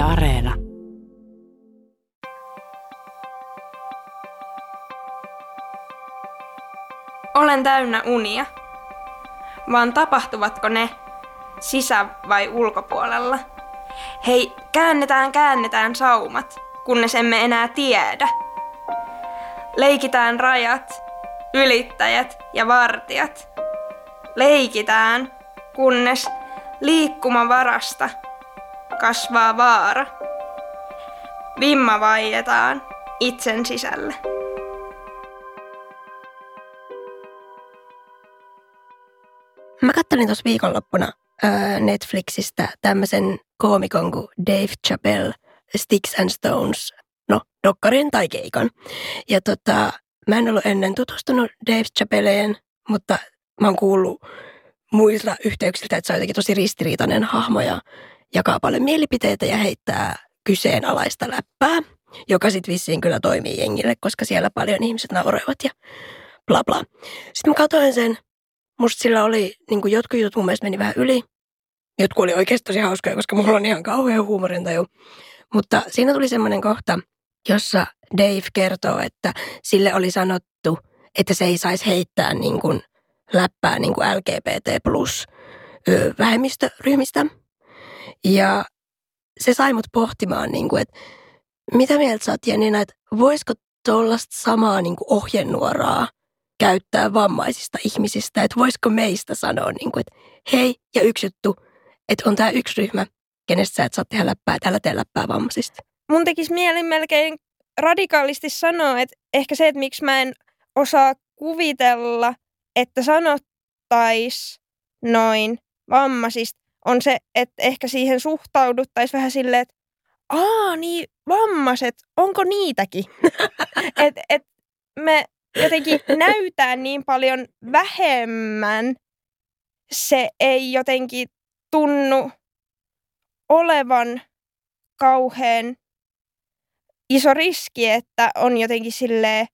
Areena. Olen täynnä unia. Vaan tapahtuvatko ne sisä- vai ulkopuolella? Hei, käännetään, käännetään saumat, kunnes emme enää tiedä. Leikitään rajat, ylittäjät ja vartijat. Leikitään, kunnes liikkumavarasta kasvaa vaara. Vimma vaietaan itsen sisälle. Mä kattelin tuossa viikonloppuna ää, Netflixistä tämmöisen koomikon kuin Dave Chappelle, Sticks and Stones, no dokkarin tai keikan. Ja tota, mä en ollut ennen tutustunut Dave Chappelleen, mutta mä oon kuullut muilta yhteyksiltä, että se on jotenkin tosi ristiriitainen hahmo ja jakaa paljon mielipiteitä ja heittää kyseenalaista läppää, joka sitten vissiin kyllä toimii jengille, koska siellä paljon ihmiset nauroivat ja bla bla. Sitten mä katsoin sen, musta sillä oli, niin kuin jotkut jutut mun mielestä meni vähän yli, jotkut oli oikeasti tosi hauskoja, koska mulla on ihan kauhean huumorintaju. Mutta siinä tuli semmoinen kohta, jossa Dave kertoo, että sille oli sanottu, että se ei saisi heittää niin kuin läppää niin kuin LGBT plus vähemmistöryhmistä. Ja se sai mut pohtimaan, niin kuin, että mitä mieltä sä oot Jenina, että voisiko tuollaista samaa niin kuin ohjenuoraa käyttää vammaisista ihmisistä, että voisiko meistä sanoa, niin kuin, että hei, ja yksi juttu, että on tämä yksi ryhmä, kenestä sä et saa tehdä läppää, tällä tee läppää vammaisista. Mun tekisi mieli melkein radikaalisti sanoa, että ehkä se, että miksi mä en osaa kuvitella, että sanottais noin vammaisista, on se, että ehkä siihen suhtauduttaisiin vähän silleen, että aa niin, vammaiset, onko niitäkin? et, et me jotenkin näytään niin paljon vähemmän, se ei jotenkin tunnu olevan kauhean iso riski, että on jotenkin sille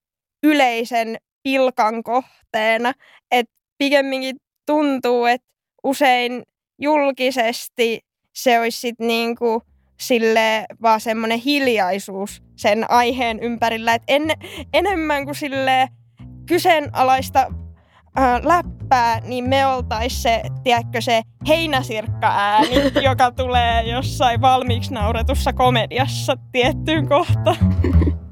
yleisen pilkan kohteena. Että pikemminkin tuntuu, että usein julkisesti se olisi sit niinku sille vaan semmoinen hiljaisuus sen aiheen ympärillä, että en, enemmän kuin sille kyseenalaista ää, läppää, niin me oltais se, tiedätkö, se heinäsirkka-ääni, joka tulee jossain valmiiksi nauretussa komediassa tiettyyn kohtaan.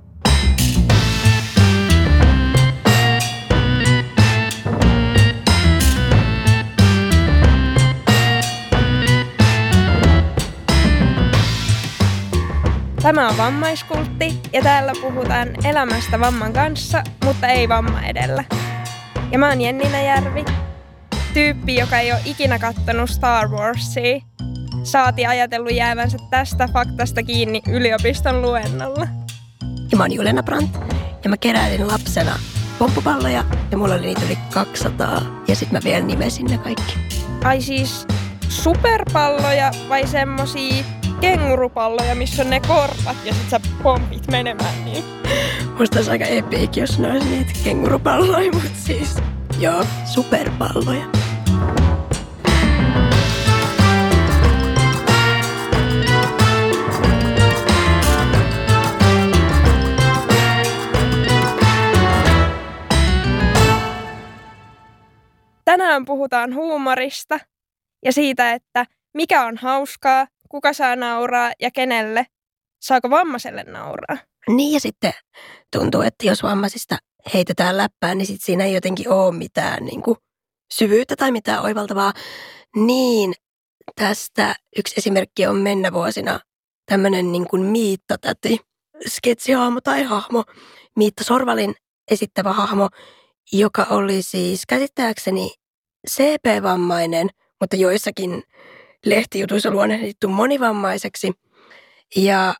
Tämä on Vammaiskultti ja täällä puhutaan elämästä vamman kanssa, mutta ei vamma edellä. Ja mä oon Jenni Järvi, tyyppi, joka ei ole ikinä kattonut Star Warsia. Saati ajatellut jäävänsä tästä faktasta kiinni yliopiston luennolla. Ja mä oon Julena Brandt ja mä keräilin lapsena pomppupalloja ja mulla oli niitä yli 200 ja sitten mä vielä nimesin ne kaikki. Ai siis superpalloja vai semmosia kengurupalloja, missä on ne korvat ja sit sä pompit menemään niin. Musta olisi aika epiik, jos ne olisi niitä kengurupalloja, mutta siis joo, superpalloja. Tänään puhutaan huumorista ja siitä, että mikä on hauskaa kuka saa nauraa ja kenelle, saako vammaiselle nauraa. Niin ja sitten tuntuu, että jos vammaisista heitetään läppää, niin sit siinä ei jotenkin ole mitään niin kuin syvyyttä tai mitään oivaltavaa. Niin tästä yksi esimerkki on mennä vuosina tämmöinen niin kuin Miitta-täti, sketsihahmo tai hahmo, Miitta Sorvalin esittävä hahmo, joka oli siis käsittääkseni CP-vammainen, mutta joissakin lehtijutuissa luonnehdittu monivammaiseksi. Ja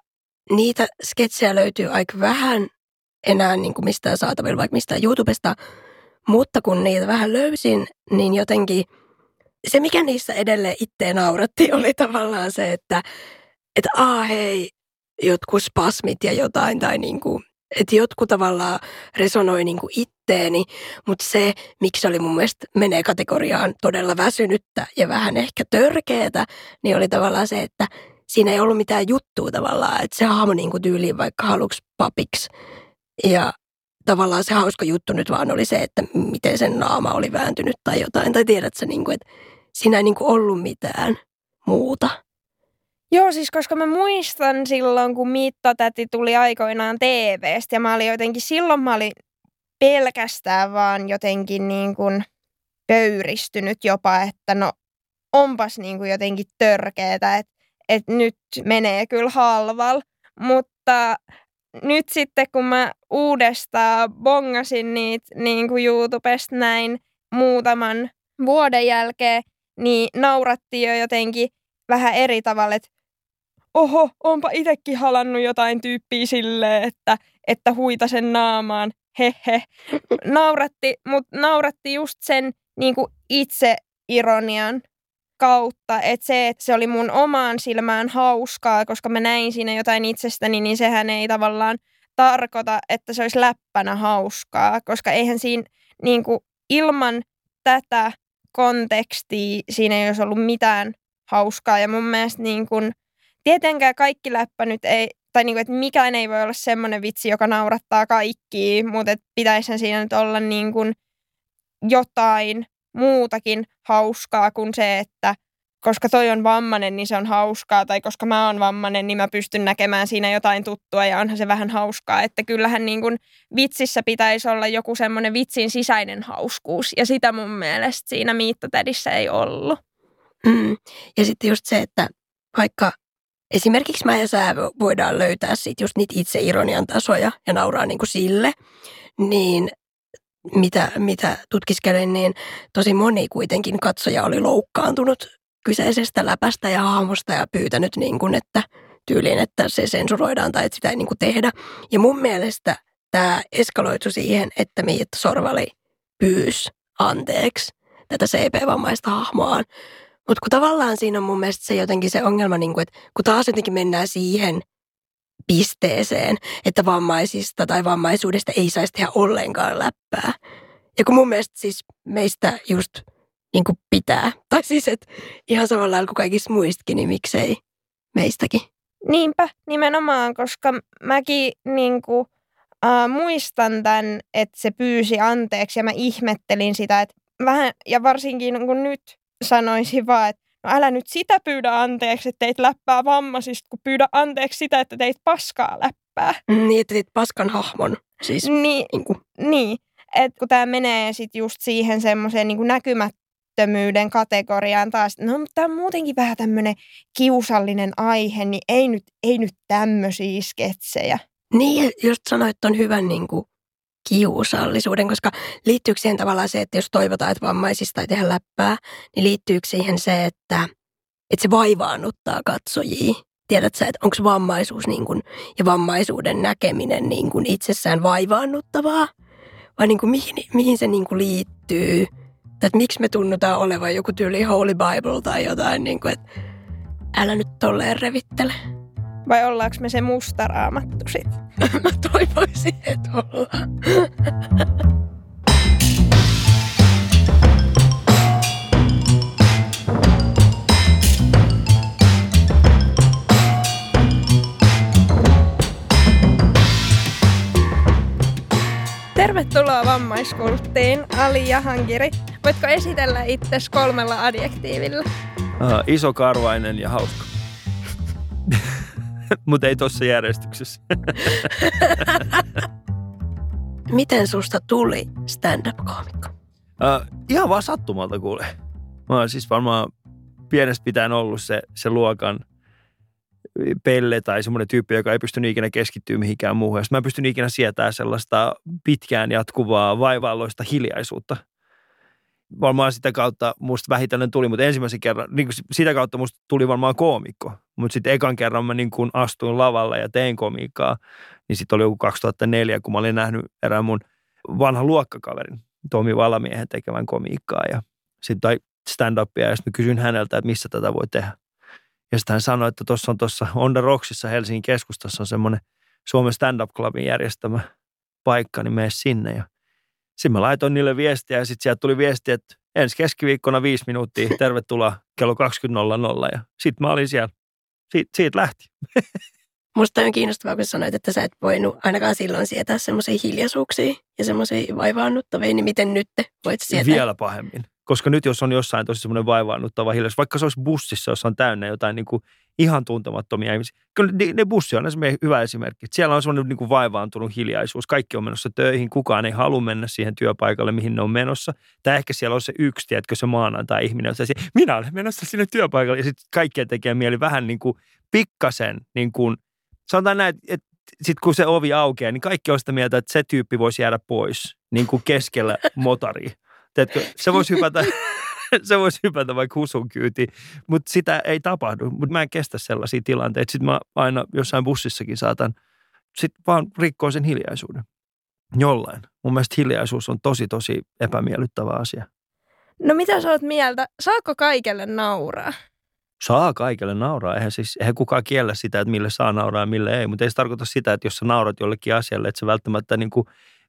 niitä sketsejä löytyy aika vähän enää niin kuin mistään saatavilla, vaikka mistään YouTubesta. Mutta kun niitä vähän löysin, niin jotenkin se, mikä niissä edelleen itteen nauratti, oli tavallaan se, että että aa hei, jotkut spasmit ja jotain, tai niin kuin, että jotkut tavallaan resonoi niin kuin itteeni, mutta se, miksi oli mun mielestä menee kategoriaan todella väsynyttä ja vähän ehkä törkeetä, niin oli tavallaan se, että siinä ei ollut mitään juttua tavallaan, että se hahmo niin kuin tyyliin vaikka haluksi papiksi. Ja tavallaan se hauska juttu nyt vaan oli se, että miten sen naama oli vääntynyt tai jotain. Tai tiedät sä, niin kuin, että siinä ei niin kuin ollut mitään muuta. Joo, siis koska mä muistan silloin, kun Mitta-täti tuli aikoinaan TVstä ja mä olin jotenkin, silloin mä olin pelkästään vaan jotenkin niin kuin pöyristynyt jopa, että no onpas niin kuin jotenkin törkeetä, että, että nyt menee kyllä halval. Mutta nyt sitten kun mä uudestaan bongasin niitä niin kuin YouTubesta näin muutaman vuoden jälkeen, niin nauratti jo jotenkin vähän eri tavalla, että oho, onpa itsekin halannut jotain tyyppiä silleen, että, että huita sen naamaan, hehe. Nauratti, mutta nauratti just sen niin kuin itse ironian kautta, että se, että se oli mun omaan silmään hauskaa, koska mä näin siinä jotain itsestäni, niin sehän ei tavallaan tarkoita, että se olisi läppänä hauskaa, koska eihän siinä niin kuin, ilman tätä kontekstia siinä ei olisi ollut mitään hauskaa. Ja mun mielestä niin kuin, tietenkään kaikki läppä nyt ei, tai niin kuin, että mikään ei voi olla semmoinen vitsi, joka naurattaa kaikkia, mutta pitäisi siinä nyt olla niin kuin jotain muutakin hauskaa kuin se, että koska toi on vammanen, niin se on hauskaa, tai koska mä oon vammanen, niin mä pystyn näkemään siinä jotain tuttua, ja onhan se vähän hauskaa. Että kyllähän niin kuin vitsissä pitäisi olla joku semmoinen vitsin sisäinen hauskuus, ja sitä mun mielestä siinä Miittotädissä ei ollut. Mm. Ja sitten just se, että vaikka esimerkiksi mä ja sä voidaan löytää sit just niitä itse ironian tasoja ja nauraa niin sille, niin mitä, mitä tutkiskelen, niin tosi moni kuitenkin katsoja oli loukkaantunut kyseisestä läpästä ja hahmosta ja pyytänyt, niin kuin, että tyyliin, että se sensuroidaan tai että sitä ei niin tehdä. Ja mun mielestä tämä eskaloitu siihen, että Miitta Sorvali pyysi anteeksi tätä CP-vammaista hahmoaan. Mutta kun tavallaan siinä on mun mielestä se jotenkin se ongelma, niin kuin, että kun taas jotenkin mennään siihen pisteeseen, että vammaisista tai vammaisuudesta ei saisi tehdä ollenkaan läppää. Ja kun mun mielestä siis meistä just niin kuin pitää. Tai siis, että ihan samalla kuin kaikissa muistakin, niin miksei meistäkin. Niinpä, nimenomaan, koska mäkin niin kuin, äh, muistan tämän, että se pyysi anteeksi ja mä ihmettelin sitä, että vähän, ja varsinkin kun nyt sanoisin vaan, että no älä nyt sitä pyydä anteeksi, että teit läppää vammaisista, kun pyydä anteeksi sitä, että teit paskaa läppää. Niin, että teit paskan hahmon. Siis, niin, niin, kuin. niin. että kun tämä menee sitten just siihen semmoiseen niin näkymättömyyden kategoriaan taas, no mutta tämä on muutenkin vähän tämmöinen kiusallinen aihe, niin ei nyt, ei nyt tämmöisiä sketsejä. Niin, just sanoit on hyvän niin kuin kiusallisuuden, koska liittyykö siihen tavallaan se, että jos toivotaan, että vammaisista ei tehdä läppää, niin liittyykö siihen se, että, että se vaivaannuttaa katsojia? Tiedätkö että onko vammaisuus niin kuin, ja vammaisuuden näkeminen niin kuin itsessään vaivaannuttavaa? Vai niin kuin, mihin, mihin se niin kuin liittyy? Tai että miksi me tunnutaan olevan joku tyyli Holy Bible tai jotain, niin kuin, että älä nyt tolleen revittele. Vai ollaanko me se musta raamattu sit? Mä toivoisin, että ollaan. Tervetuloa vammaiskulttiin, Ali Jahankiri. Voitko esitellä itsesi kolmella adjektiivilla? Uh, iso, karvainen ja hauska. Mutta ei tuossa järjestyksessä. Miten susta tuli stand-up-koomikko? Uh, ihan vaan sattumalta kuule. Mä oon siis varmaan pienestä pitäen ollut se, se luokan pelle tai semmoinen tyyppi, joka ei pystynyt ikinä keskittyä mihinkään muuhun. Ja mä en pystynyt ikinä sietää sellaista pitkään jatkuvaa vaivaalloista hiljaisuutta – varmaan sitä kautta musta vähitellen tuli, mutta ensimmäisen kerran, niin kuin sitä kautta musta tuli varmaan koomikko. Mutta sitten ekan kerran mä niin kuin astuin lavalle ja tein komiikkaa, niin sitten oli joku 2004, kun mä olin nähnyt erään mun vanhan luokkakaverin, Tomi Valamiehen tekevän komiikkaa ja sitten stand-upia ja sitten kysyin häneltä, että missä tätä voi tehdä. Ja sitten hän sanoi, että tuossa on tuossa On the Rocksissa Helsingin keskustassa on semmoinen Suomen stand-up clubin järjestämä paikka, niin mene sinne. Ja sitten mä laitoin niille viestiä ja sitten sieltä tuli viesti, että ensi keskiviikkona viisi minuuttia, tervetuloa kello 20.00 ja sitten mä olin siellä. Siitä, siitä lähti. Musta on kiinnostavaa, kun sanoit, että sä et voinut ainakaan silloin sietää semmoisia hiljaisuuksia ja semmoisia vaivaannuttavia, niin miten nyt voit sietää? Vielä pahemmin. Koska nyt jos on jossain tosi semmoinen vaivaannuttava hiljaisuus, vaikka se olisi bussissa, jossa on täynnä jotain niin kuin ihan tuntemattomia ihmisiä. Kyllä ne, ne bussi on esimerkiksi hyvä esimerkki. Siellä on semmoinen niin kuin vaivaantunut hiljaisuus. Kaikki on menossa töihin. Kukaan ei halua mennä siihen työpaikalle, mihin ne on menossa. Tai ehkä siellä on se yksi, tiedätkö, se maanantai ihminen, jossa se, minä olen menossa sinne työpaikalle. Ja sitten kaikkien tekee mieli vähän niin kuin pikkasen, niin kuin, sanotaan näin, että sitten kun se ovi aukeaa, niin kaikki on sitä mieltä, että se tyyppi voisi jäädä pois niin kuin keskellä motaria. Teetkö, se voisi hypätä, se voisi hypätä vaikka husun kyyti, mutta sitä ei tapahdu. Mutta mä en kestä sellaisia tilanteita. Sitten mä aina jossain bussissakin saatan sitten vaan rikkoa sen hiljaisuuden. Jollain. Mun mielestä hiljaisuus on tosi, tosi epämiellyttävä asia. No mitä sä oot mieltä? Saako kaikelle nauraa? Saa kaikille nauraa. Eihän, siis, eihän kukaan kiellä sitä, että mille saa nauraa ja mille ei. Mutta ei se tarkoita sitä, että jos sä naurat jollekin asialle, että se välttämättä niin kuin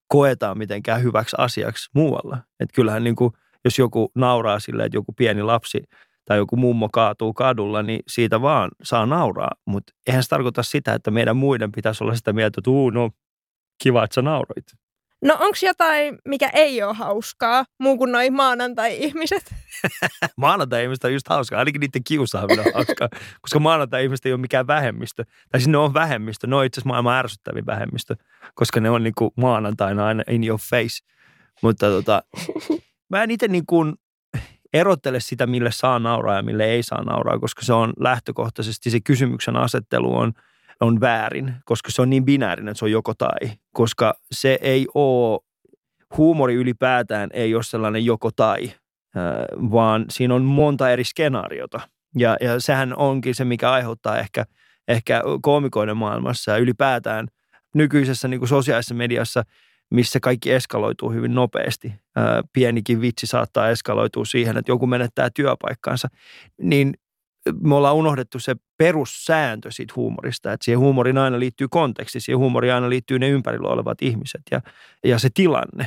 koetaan mitenkään hyväksi asiaksi muualla. Että kyllähän niin kuin, jos joku nauraa sille, että joku pieni lapsi tai joku mummo kaatuu kadulla, niin siitä vaan saa nauraa. Mutta eihän se tarkoita sitä, että meidän muiden pitäisi olla sitä mieltä, että uu, no kiva, että sä nauroit. No onko jotain, mikä ei ole hauskaa, muu kuin noin maanantai-ihmiset? maanantai-ihmiset on just hauskaa, ainakin niiden kiusaaminen on hauskaa, koska maanantai-ihmiset ei ole mikään vähemmistö. Tai siis ne on vähemmistö, ne on itse asiassa maailman ärsyttävin vähemmistö, koska ne on niin kuin maanantaina aina in your face. Mutta tota, mä en itse niin kuin erottele sitä, mille saa nauraa ja mille ei saa nauraa, koska se on lähtökohtaisesti se kysymyksen asettelu on – on väärin, koska se on niin binäärinen, että se on joko tai. Koska se ei ole, huumori ylipäätään ei ole sellainen joko tai, vaan siinä on monta eri skenaariota. Ja, ja sehän onkin se, mikä aiheuttaa ehkä, ehkä koomikoiden maailmassa ja ylipäätään nykyisessä niin kuin sosiaalisessa mediassa, missä kaikki eskaloituu hyvin nopeasti. pienikin vitsi saattaa eskaloitua siihen, että joku menettää työpaikkansa. Niin me ollaan unohdettu se perussääntö siitä huumorista, että siihen huumoriin aina liittyy konteksti, siihen huumoriin aina liittyy ne ympärillä olevat ihmiset ja, ja se tilanne.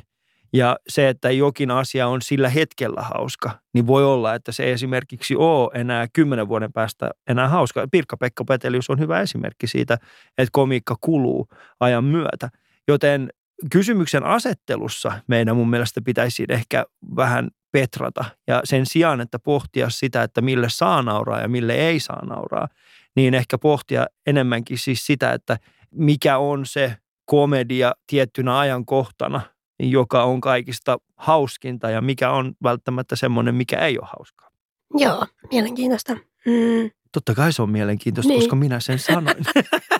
Ja se, että jokin asia on sillä hetkellä hauska, niin voi olla, että se esimerkiksi ole enää kymmenen vuoden päästä enää hauska. Pirkka-Pekka Petelius on hyvä esimerkki siitä, että komiikka kuluu ajan myötä. Joten kysymyksen asettelussa meidän mun mielestä pitäisi ehkä vähän petrata. Ja sen sijaan, että pohtia sitä, että mille saa nauraa ja mille ei saa nauraa, niin ehkä pohtia enemmänkin siis sitä, että mikä on se komedia tiettynä ajankohtana, joka on kaikista hauskinta ja mikä on välttämättä semmoinen, mikä ei ole hauskaa. Joo, mielenkiintoista. Mm. Totta kai se on mielenkiintoista, niin. koska minä sen sanoin.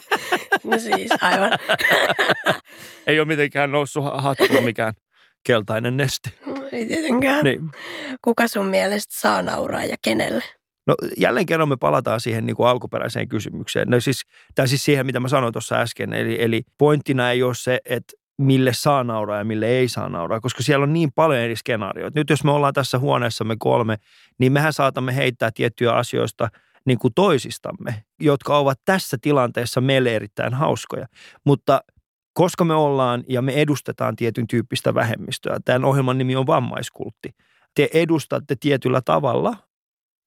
no siis, aivan. ei ole mitenkään noussut hattuun mikään keltainen neste. Ei tietenkään. Niin. Kuka sun mielestä saa nauraa ja kenelle? No jälleen kerran me palataan siihen niin kuin alkuperäiseen kysymykseen. No siis, tai siis siihen, mitä mä sanoin tuossa äsken. Eli, eli pointtina ei ole se, että mille saa nauraa ja mille ei saa nauraa, koska siellä on niin paljon eri skenaarioita. Nyt jos me ollaan tässä huoneessamme kolme, niin mehän saatamme heittää tiettyjä asioista niin kuin toisistamme, jotka ovat tässä tilanteessa meille erittäin hauskoja. Mutta koska me ollaan ja me edustetaan tietyn tyyppistä vähemmistöä, tämän ohjelman nimi on vammaiskultti, te edustatte tietyllä tavalla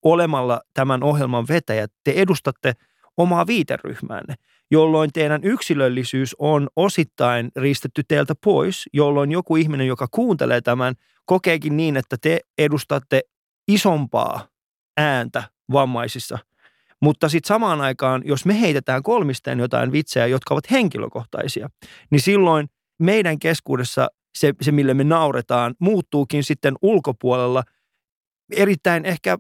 olemalla tämän ohjelman vetäjät, te edustatte omaa viiteryhmäänne, jolloin teidän yksilöllisyys on osittain riistetty teiltä pois, jolloin joku ihminen, joka kuuntelee tämän, kokeekin niin, että te edustatte isompaa ääntä vammaisissa mutta sitten samaan aikaan, jos me heitetään kolmisteen jotain vitsejä, jotka ovat henkilökohtaisia, niin silloin meidän keskuudessa se, se mille me nauretaan, muuttuukin sitten ulkopuolella erittäin ehkä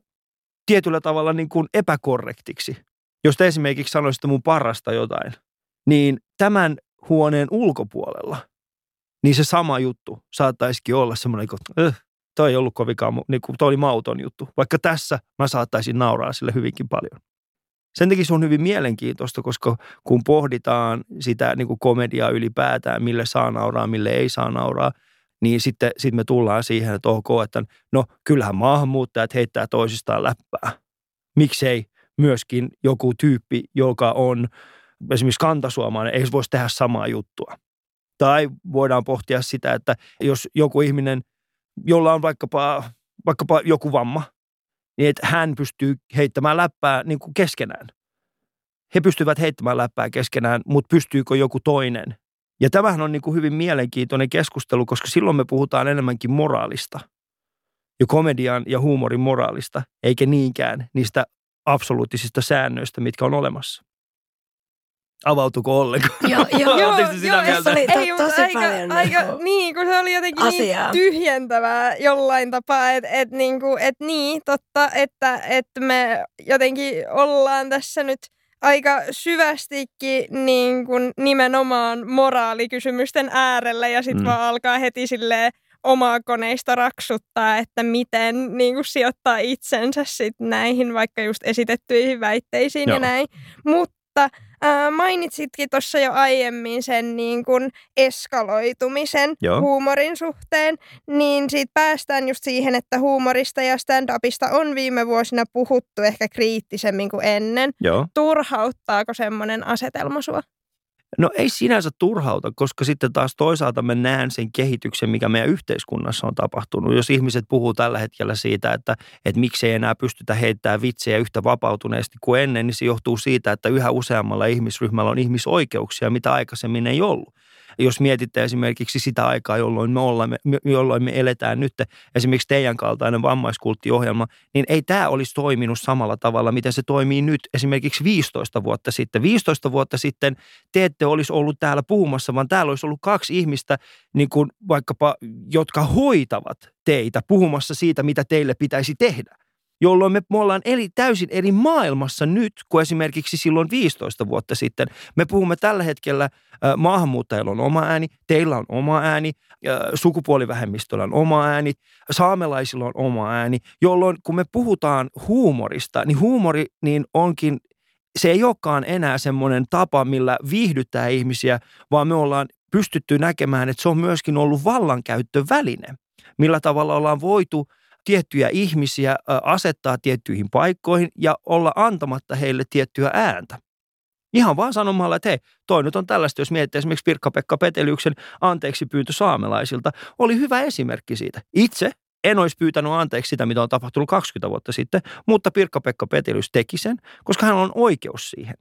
tietyllä tavalla niin kuin epäkorrektiksi. Jos te esimerkiksi sanoisitte mun parasta jotain, niin tämän huoneen ulkopuolella, niin se sama juttu saattaisikin olla semmoinen, että äh, toi ei ollut kovinkaan, niin kuin, toi oli mauton juttu. Vaikka tässä mä saattaisin nauraa sille hyvinkin paljon. Sen takia se on hyvin mielenkiintoista, koska kun pohditaan sitä niin kuin komediaa ylipäätään, mille saa nauraa, mille ei saa nauraa, niin sitten sit me tullaan siihen, että ok, että no kyllähän maahanmuuttajat heittää toisistaan läppää. Miksei myöskin joku tyyppi, joka on esimerkiksi kantasuomainen, ei voisi tehdä samaa juttua. Tai voidaan pohtia sitä, että jos joku ihminen, jolla on vaikkapa, vaikkapa joku vamma, niin että hän pystyy heittämään läppää niin kuin keskenään. He pystyvät heittämään läppää keskenään, mutta pystyykö joku toinen? Ja tämähän on niin kuin hyvin mielenkiintoinen keskustelu, koska silloin me puhutaan enemmänkin moraalista ja komedian ja huumorin moraalista, eikä niinkään niistä absoluuttisista säännöistä, mitkä on olemassa. Avautuko ollenkaan? Joo, joo. Joo, sitä joo, se oli to- Ei, tosi aika, paljon aika, niinku niin, kun se oli jotenkin asiaa. niin tyhjentävää jollain tapaa, että et, niinku, et niin, totta, että et me jotenkin ollaan tässä nyt aika syvästikin niin kuin nimenomaan moraalikysymysten äärellä ja sitten mm. vaan alkaa heti silleen omaa koneista raksuttaa, että miten niin kuin sijoittaa itsensä sit näihin vaikka just esitettyihin väitteisiin Joo. ja näin. Mutta äh, mainitsitkin tuossa jo aiemmin sen niin kuin eskaloitumisen Joo. huumorin suhteen, niin siitä päästään just siihen, että huumorista ja stand-upista on viime vuosina puhuttu ehkä kriittisemmin kuin ennen. Joo. Turhauttaako semmoinen asetelma sua? No ei sinänsä turhauta, koska sitten taas toisaalta mä näen sen kehityksen, mikä meidän yhteiskunnassa on tapahtunut. Jos ihmiset puhuu tällä hetkellä siitä, että, että miksei enää pystytä heittämään vitsejä yhtä vapautuneesti kuin ennen, niin se johtuu siitä, että yhä useammalla ihmisryhmällä on ihmisoikeuksia, mitä aikaisemmin ei ollut. Jos mietitte esimerkiksi sitä aikaa, jolloin me, olemme, jolloin me eletään nyt, esimerkiksi teidän kaltainen vammaiskulttiohjelma, niin ei tämä olisi toiminut samalla tavalla, miten se toimii nyt esimerkiksi 15 vuotta sitten. 15 vuotta sitten te ette olisi ollut täällä puhumassa, vaan täällä olisi ollut kaksi ihmistä, niin kuin vaikkapa, jotka hoitavat teitä puhumassa siitä, mitä teille pitäisi tehdä. Jolloin me, me ollaan eri, täysin eri maailmassa nyt kuin esimerkiksi silloin 15 vuotta sitten. Me puhumme tällä hetkellä, maahanmuuttajilla on oma ääni, teillä on oma ääni, äh, sukupuolivähemmistöllä on oma ääni, saamelaisilla on oma ääni, jolloin kun me puhutaan huumorista, niin huumori niin onkin se ei olekaan enää semmoinen tapa, millä viihdyttää ihmisiä, vaan me ollaan pystytty näkemään, että se on myöskin ollut vallankäyttöväline. Millä tavalla ollaan voitu tiettyjä ihmisiä asettaa tiettyihin paikkoihin ja olla antamatta heille tiettyä ääntä. Ihan vaan sanomalla, että hei, toi nyt on tällaista, jos miettii esimerkiksi Pirkka-Pekka Peteliuksen anteeksi pyyntö saamelaisilta, oli hyvä esimerkki siitä. Itse en olisi pyytänyt anteeksi sitä, mitä on tapahtunut 20 vuotta sitten, mutta Pirkka-Pekka Petelius teki sen, koska hän on oikeus siihen.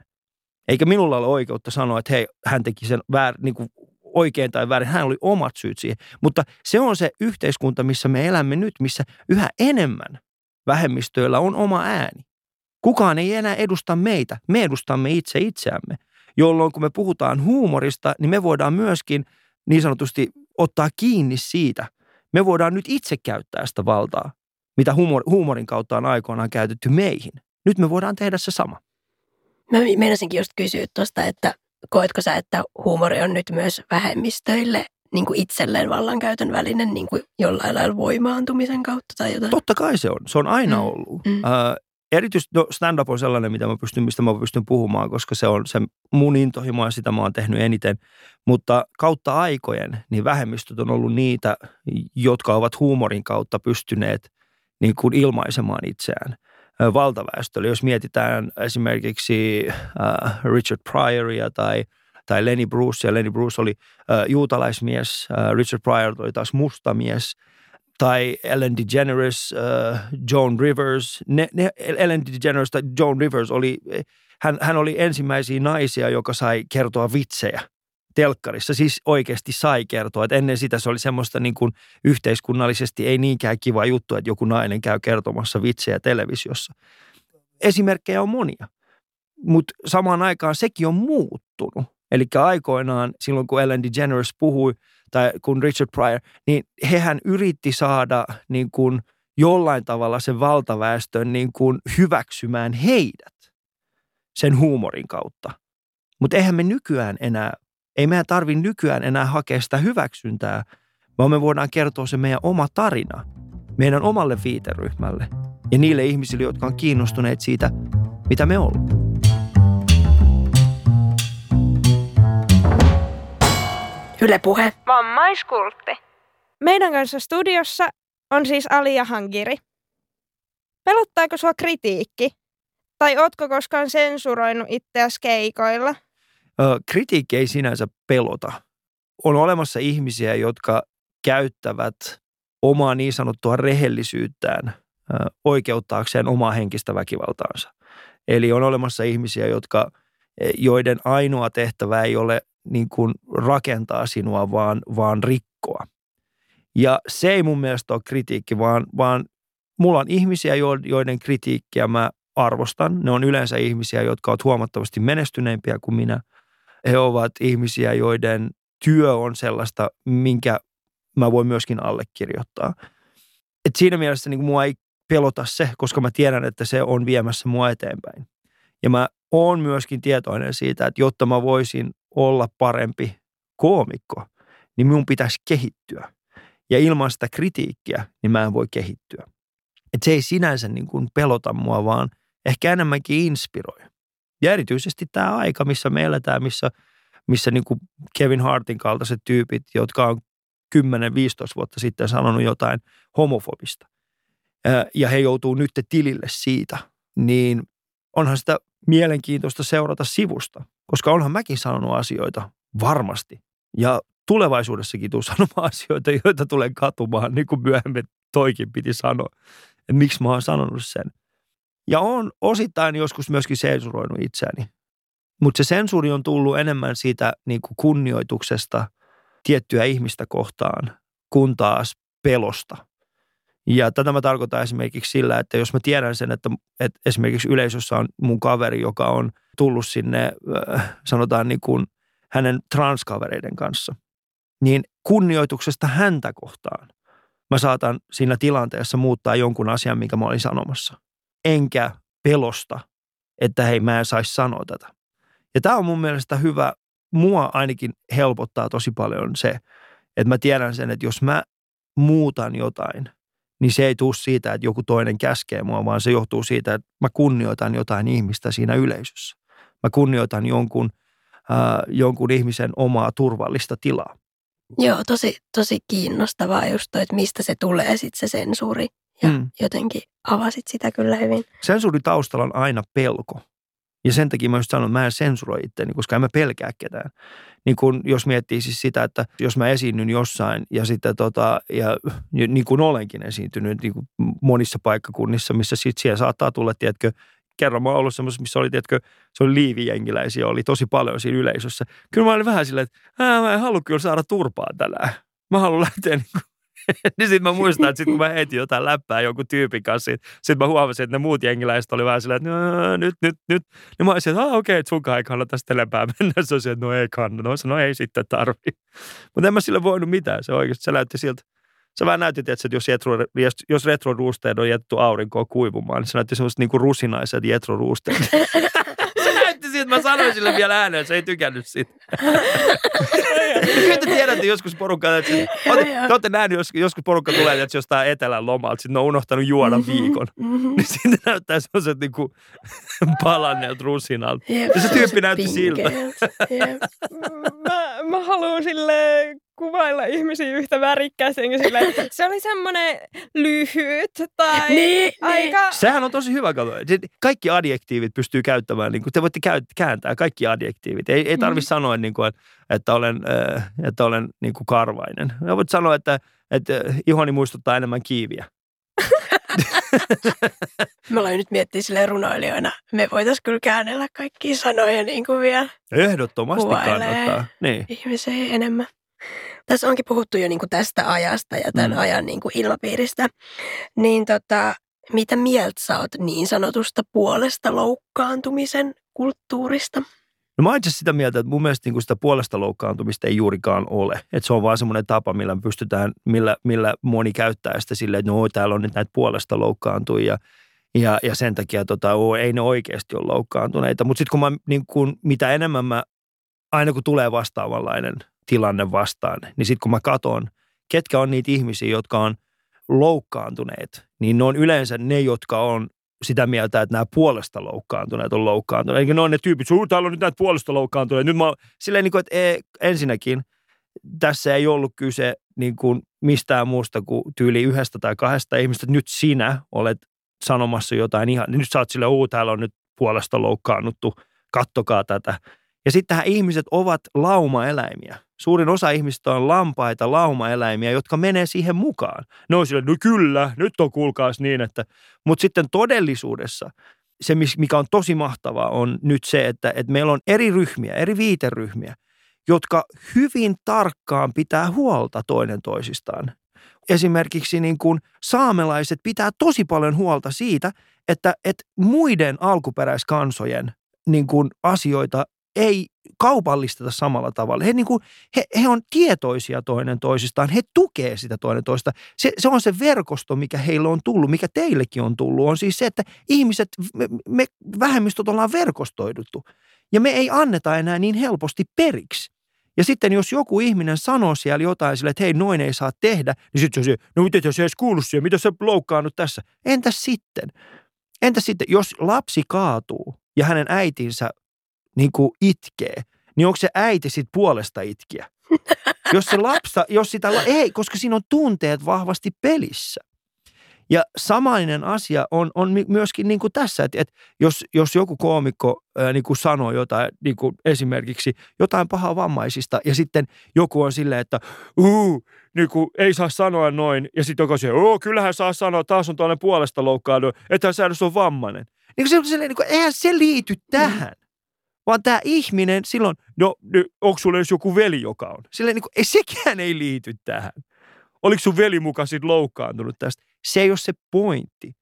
Eikä minulla ole oikeutta sanoa, että hei, hän teki sen väär, niin kuin oikein tai väärin. Hän oli omat syyt siihen. Mutta se on se yhteiskunta, missä me elämme nyt, missä yhä enemmän vähemmistöillä on oma ääni. Kukaan ei enää edusta meitä. Me edustamme itse itseämme. Jolloin kun me puhutaan huumorista, niin me voidaan myöskin niin sanotusti ottaa kiinni siitä. Me voidaan nyt itse käyttää sitä valtaa, mitä huumor, huumorin kautta on aikoinaan käytetty meihin. Nyt me voidaan tehdä se sama. Mä meinasinkin just kysyä tuosta, että koetko sä, että huumori on nyt myös vähemmistöille niin kuin itselleen vallankäytön väline niin kuin jollain lailla voimaantumisen kautta tai jotain? Totta kai se on. Se on aina Mm, ollut. mm. Äh, erityisesti no stand-up on sellainen, mitä mä pystyn, mistä mä pystyn puhumaan, koska se on se mun intohimo ja sitä mä oon tehnyt eniten. Mutta kautta aikojen, niin vähemmistöt on ollut niitä, jotka ovat huumorin kautta pystyneet niin kuin ilmaisemaan itseään valtaväestölle. Jos mietitään esimerkiksi Richard Pryoria tai, tai Lenny Bruce, ja Lenny Bruce oli juutalaismies, Richard Pryor oli taas mustamies, tai Ellen DeGeneres, Joan Rivers. Ne, ne, Ellen DeGeneres tai Joan Rivers oli, hän, hän oli ensimmäisiä naisia, joka sai kertoa vitsejä telkkarissa. Siis oikeasti sai kertoa. Et ennen sitä se oli semmoista niin kuin yhteiskunnallisesti ei niinkään kiva juttu, että joku nainen käy kertomassa vitsejä televisiossa. Esimerkkejä on monia, mutta samaan aikaan sekin on muuttunut. Eli aikoinaan silloin, kun Ellen DeGeneres puhui tai kun Richard Pryor, niin hehän yritti saada niin kuin jollain tavalla sen valtaväestön niin kuin hyväksymään heidät sen huumorin kautta. Mutta eihän me nykyään enää, ei meidän tarvi nykyään enää hakea sitä hyväksyntää, vaan me voidaan kertoa se meidän oma tarina meidän omalle viiteryhmälle ja niille ihmisille, jotka on kiinnostuneet siitä, mitä me ollaan. Yle Puhe. Vammaiskultti. Meidän kanssa studiossa on siis Alia Hangiri. Pelottaako sua kritiikki? Tai ootko koskaan sensuroinut itseäsi keikoilla? Kritiikki ei sinänsä pelota. On olemassa ihmisiä, jotka käyttävät omaa niin sanottua rehellisyyttään oikeuttaakseen omaa henkistä väkivaltaansa. Eli on olemassa ihmisiä, jotka, joiden ainoa tehtävä ei ole niin kuin rakentaa sinua, vaan, vaan rikkoa. Ja se ei mun mielestä ole kritiikki, vaan, vaan mulla on ihmisiä, joiden kritiikkiä mä arvostan. Ne on yleensä ihmisiä, jotka ovat huomattavasti menestyneempiä kuin minä. He ovat ihmisiä, joiden työ on sellaista, minkä mä voin myöskin allekirjoittaa. Et siinä mielessä niin mua ei pelota se, koska mä tiedän, että se on viemässä mua eteenpäin. Ja mä oon myöskin tietoinen siitä, että jotta mä voisin olla parempi koomikko, niin minun pitäisi kehittyä. Ja ilman sitä kritiikkiä, niin mä en voi kehittyä. Et se ei sinänsä niin kuin pelota mua, vaan ehkä enemmänkin inspiroi. Ja erityisesti tämä aika, missä me eletään, missä, missä niin kuin Kevin Hartin kaltaiset tyypit, jotka on 10-15 vuotta sitten sanonut jotain homofobista. Ja he joutuu nyt tilille siitä, niin onhan sitä mielenkiintoista seurata sivusta, koska onhan mäkin sanonut asioita varmasti. Ja tulevaisuudessakin tuu sanomaan asioita, joita tulen katumaan, niin kuin myöhemmin toikin piti sanoa. Että miksi mä oon sanonut sen. Ja on osittain joskus myöskin sensuroinut itseäni. Mutta se sensuuri on tullut enemmän siitä niin kuin kunnioituksesta tiettyä ihmistä kohtaan, kun taas pelosta. Ja tätä mä tarkoitan esimerkiksi sillä, että jos mä tiedän sen, että, että esimerkiksi yleisössä on mun kaveri, joka on tullut sinne, äh, sanotaan niin kuin hänen transkavereiden kanssa, niin kunnioituksesta häntä kohtaan mä saatan siinä tilanteessa muuttaa jonkun asian, mikä mä olin sanomassa. Enkä pelosta, että hei mä en saisi sanoa tätä. Ja tämä on mun mielestä hyvä, mua ainakin helpottaa tosi paljon se, että mä tiedän sen, että jos mä muutan jotain – niin se ei tule siitä, että joku toinen käskee mua, vaan se johtuu siitä, että mä kunnioitan jotain ihmistä siinä yleisössä. Mä kunnioitan jonkun, äh, jonkun ihmisen omaa turvallista tilaa. Joo, tosi, tosi kiinnostavaa just toi, että mistä se tulee sitten se sensuuri. Ja mm. jotenkin avasit sitä kyllä hyvin. Sensuuri taustalla on aina pelko. Ja sen takia mä just sanon, että mä en sensuroi itseäni, koska en mä pelkää ketään. Niin kun, jos miettii siis sitä, että jos mä esiinnyn jossain ja sitten tota, ja niin kuin olenkin esiintynyt niin kuin monissa paikkakunnissa, missä sitten siellä saattaa tulla, tiedätkö, kerran mä oon ollut semmoisessa, missä oli, tiedätkö, se oli liivijengiläisiä, oli tosi paljon siinä yleisössä. Kyllä mä olin vähän silleen, että mä en halua kyllä saada turpaa tänään. Mä haluan lähteä niin kuin niin sitten mä muistan, että sit kun mä heitin jotain läppää jonkun tyypin kanssa, sitten mä huomasin, että ne muut jengiläiset oli vähän silleen, että nyt, nyt, nyt. Niin mä olisin, että okei, okay, että sunkaan ei kannata tästä enempää mennä. Se on että no ei kannata. No, no ei sitten tarvi. Mutta en mä sille voinut mitään. Se oikeasti, se näytti siltä. Se vähän näytti, että jos, jetro, jos retro on jätetty aurinkoon kuivumaan, niin se näytti semmoista niinku rusinaiset jetro siltä, mä sanoin sille vielä ääneen, se ei tykännyt siitä. Kyllä te tiedätte joskus porukka, että olette, te olette nähneet, jos, joskus porukka tulee että jostain etelän lomalta, sitten ne on unohtanut juoda mm-hmm, viikon. Mm-hmm. Niin sitten näyttää sellaiset niin kuin palanneet rusinalta. Yep, ja se tyyppi näytti siltä. Yep. mä, mä haluan sille kuvailla ihmisiä yhtä värikkäästi. Sille, se oli semmoinen lyhyt tai niin, niin. aika... Niin. Sehän on tosi hyvä kato. Kaikki adjektiivit pystyy käyttämään. Niin kuin, te voitte kääntää kaikki adjektiivit. Ei, ei tarvitse mm. sanoa, niin kuin, että olen, äh, että olen niin kuin karvainen. Ja voit sanoa, että, että ihoni muistuttaa enemmän kiiviä. Me ollaan nyt miettiä sille runoilijoina. Me voitaisiin kyllä käännellä kaikkia sanoja niin kuin vielä. Ehdottomasti kannattaa. Niin. Ihmisiä enemmän. Tässä onkin puhuttu jo niin kuin tästä ajasta ja tämän mm. ajan niin kuin ilmapiiristä. Niin tota, mitä mieltä sä oot niin sanotusta puolesta loukkaantumisen kulttuurista? No mä itse sitä mieltä, että mun mielestä niin kuin sitä puolesta loukkaantumista ei juurikaan ole. Että se on vaan semmoinen tapa, millä pystytään, millä, millä moni käyttää sitä silleen, että no täällä on nyt näitä puolesta loukkaantuja ja, ja sen takia tota, oo, ei ne oikeasti ole loukkaantuneita. Mutta sitten kun mä, niin kun, mitä enemmän mä, aina kun tulee vastaavanlainen tilanne vastaan, niin sitten kun mä katon, ketkä on niitä ihmisiä, jotka on loukkaantuneet, niin ne on yleensä ne, jotka on sitä mieltä, että nämä puolesta loukkaantuneet on loukkaantuneet. Eikä ne on ne tyypit, että täällä on nyt näitä puolesta loukkaantuneet. Nyt mä silleen, niin kuin, että e, ensinnäkin tässä ei ollut kyse niin kuin mistään muusta kuin tyyli yhdestä tai kahdesta ihmistä. Nyt sinä olet sanomassa jotain ihan, nyt sä oot silleen, täällä on nyt puolesta loukkaannuttu, kattokaa tätä. Ja sittenhän ihmiset ovat laumaeläimiä. Suurin osa ihmistä on lampaita, laumaeläimiä, jotka menee siihen mukaan. Ne on sille, no kyllä, nyt on kuulkaas niin, että... Mutta sitten todellisuudessa se, mikä on tosi mahtavaa, on nyt se, että, että meillä on eri ryhmiä, eri viiteryhmiä, jotka hyvin tarkkaan pitää huolta toinen toisistaan. Esimerkiksi niin kuin saamelaiset pitää tosi paljon huolta siitä, että, että muiden alkuperäiskansojen niin kuin asioita ei kaupallisteta samalla tavalla. He, niin kuin, he, he on tietoisia toinen toisistaan, he tukee sitä toinen toista. Se, se on se verkosto, mikä heille on tullut, mikä teillekin on tullut, on siis se, että ihmiset, me, me vähemmistöt ollaan verkostoiduttu. Ja me ei anneta enää niin helposti periksi. Ja sitten jos joku ihminen sanoo siellä jotain sille, että hei, noin ei saa tehdä, niin sitten se, no miten se edes kuulu siihen, mitä se loukkaannut tässä? Entäs sitten? Entäs sitten, jos lapsi kaatuu ja hänen äitinsä niin kuin itkee, niin onko se äiti sitten puolesta itkiä? Jos se lapsa, jos sitä, ei, koska siinä on tunteet vahvasti pelissä. Ja samainen asia on, on myöskin niin kuin tässä, että, että jos, jos joku koomikko ää, niin kuin sanoo jotain, niin kuin esimerkiksi jotain pahaa vammaisista, ja sitten joku on silleen, että uu, niin kuin, ei saa sanoa noin, ja sitten joku sanoo, kyllähän saa sanoa, taas on tuollainen puolesta loukkaanut, että sä edes on vammainen. Niin kuin se, niin kuin, eihän se liity tähän. Mm vaan tämä ihminen silloin, no onko sulla edes joku veli, joka on? Silleen niin kuin, ei, sekään ei liity tähän. Oliko sun veli mukaan sit loukkaantunut tästä? Se ei ole se pointti.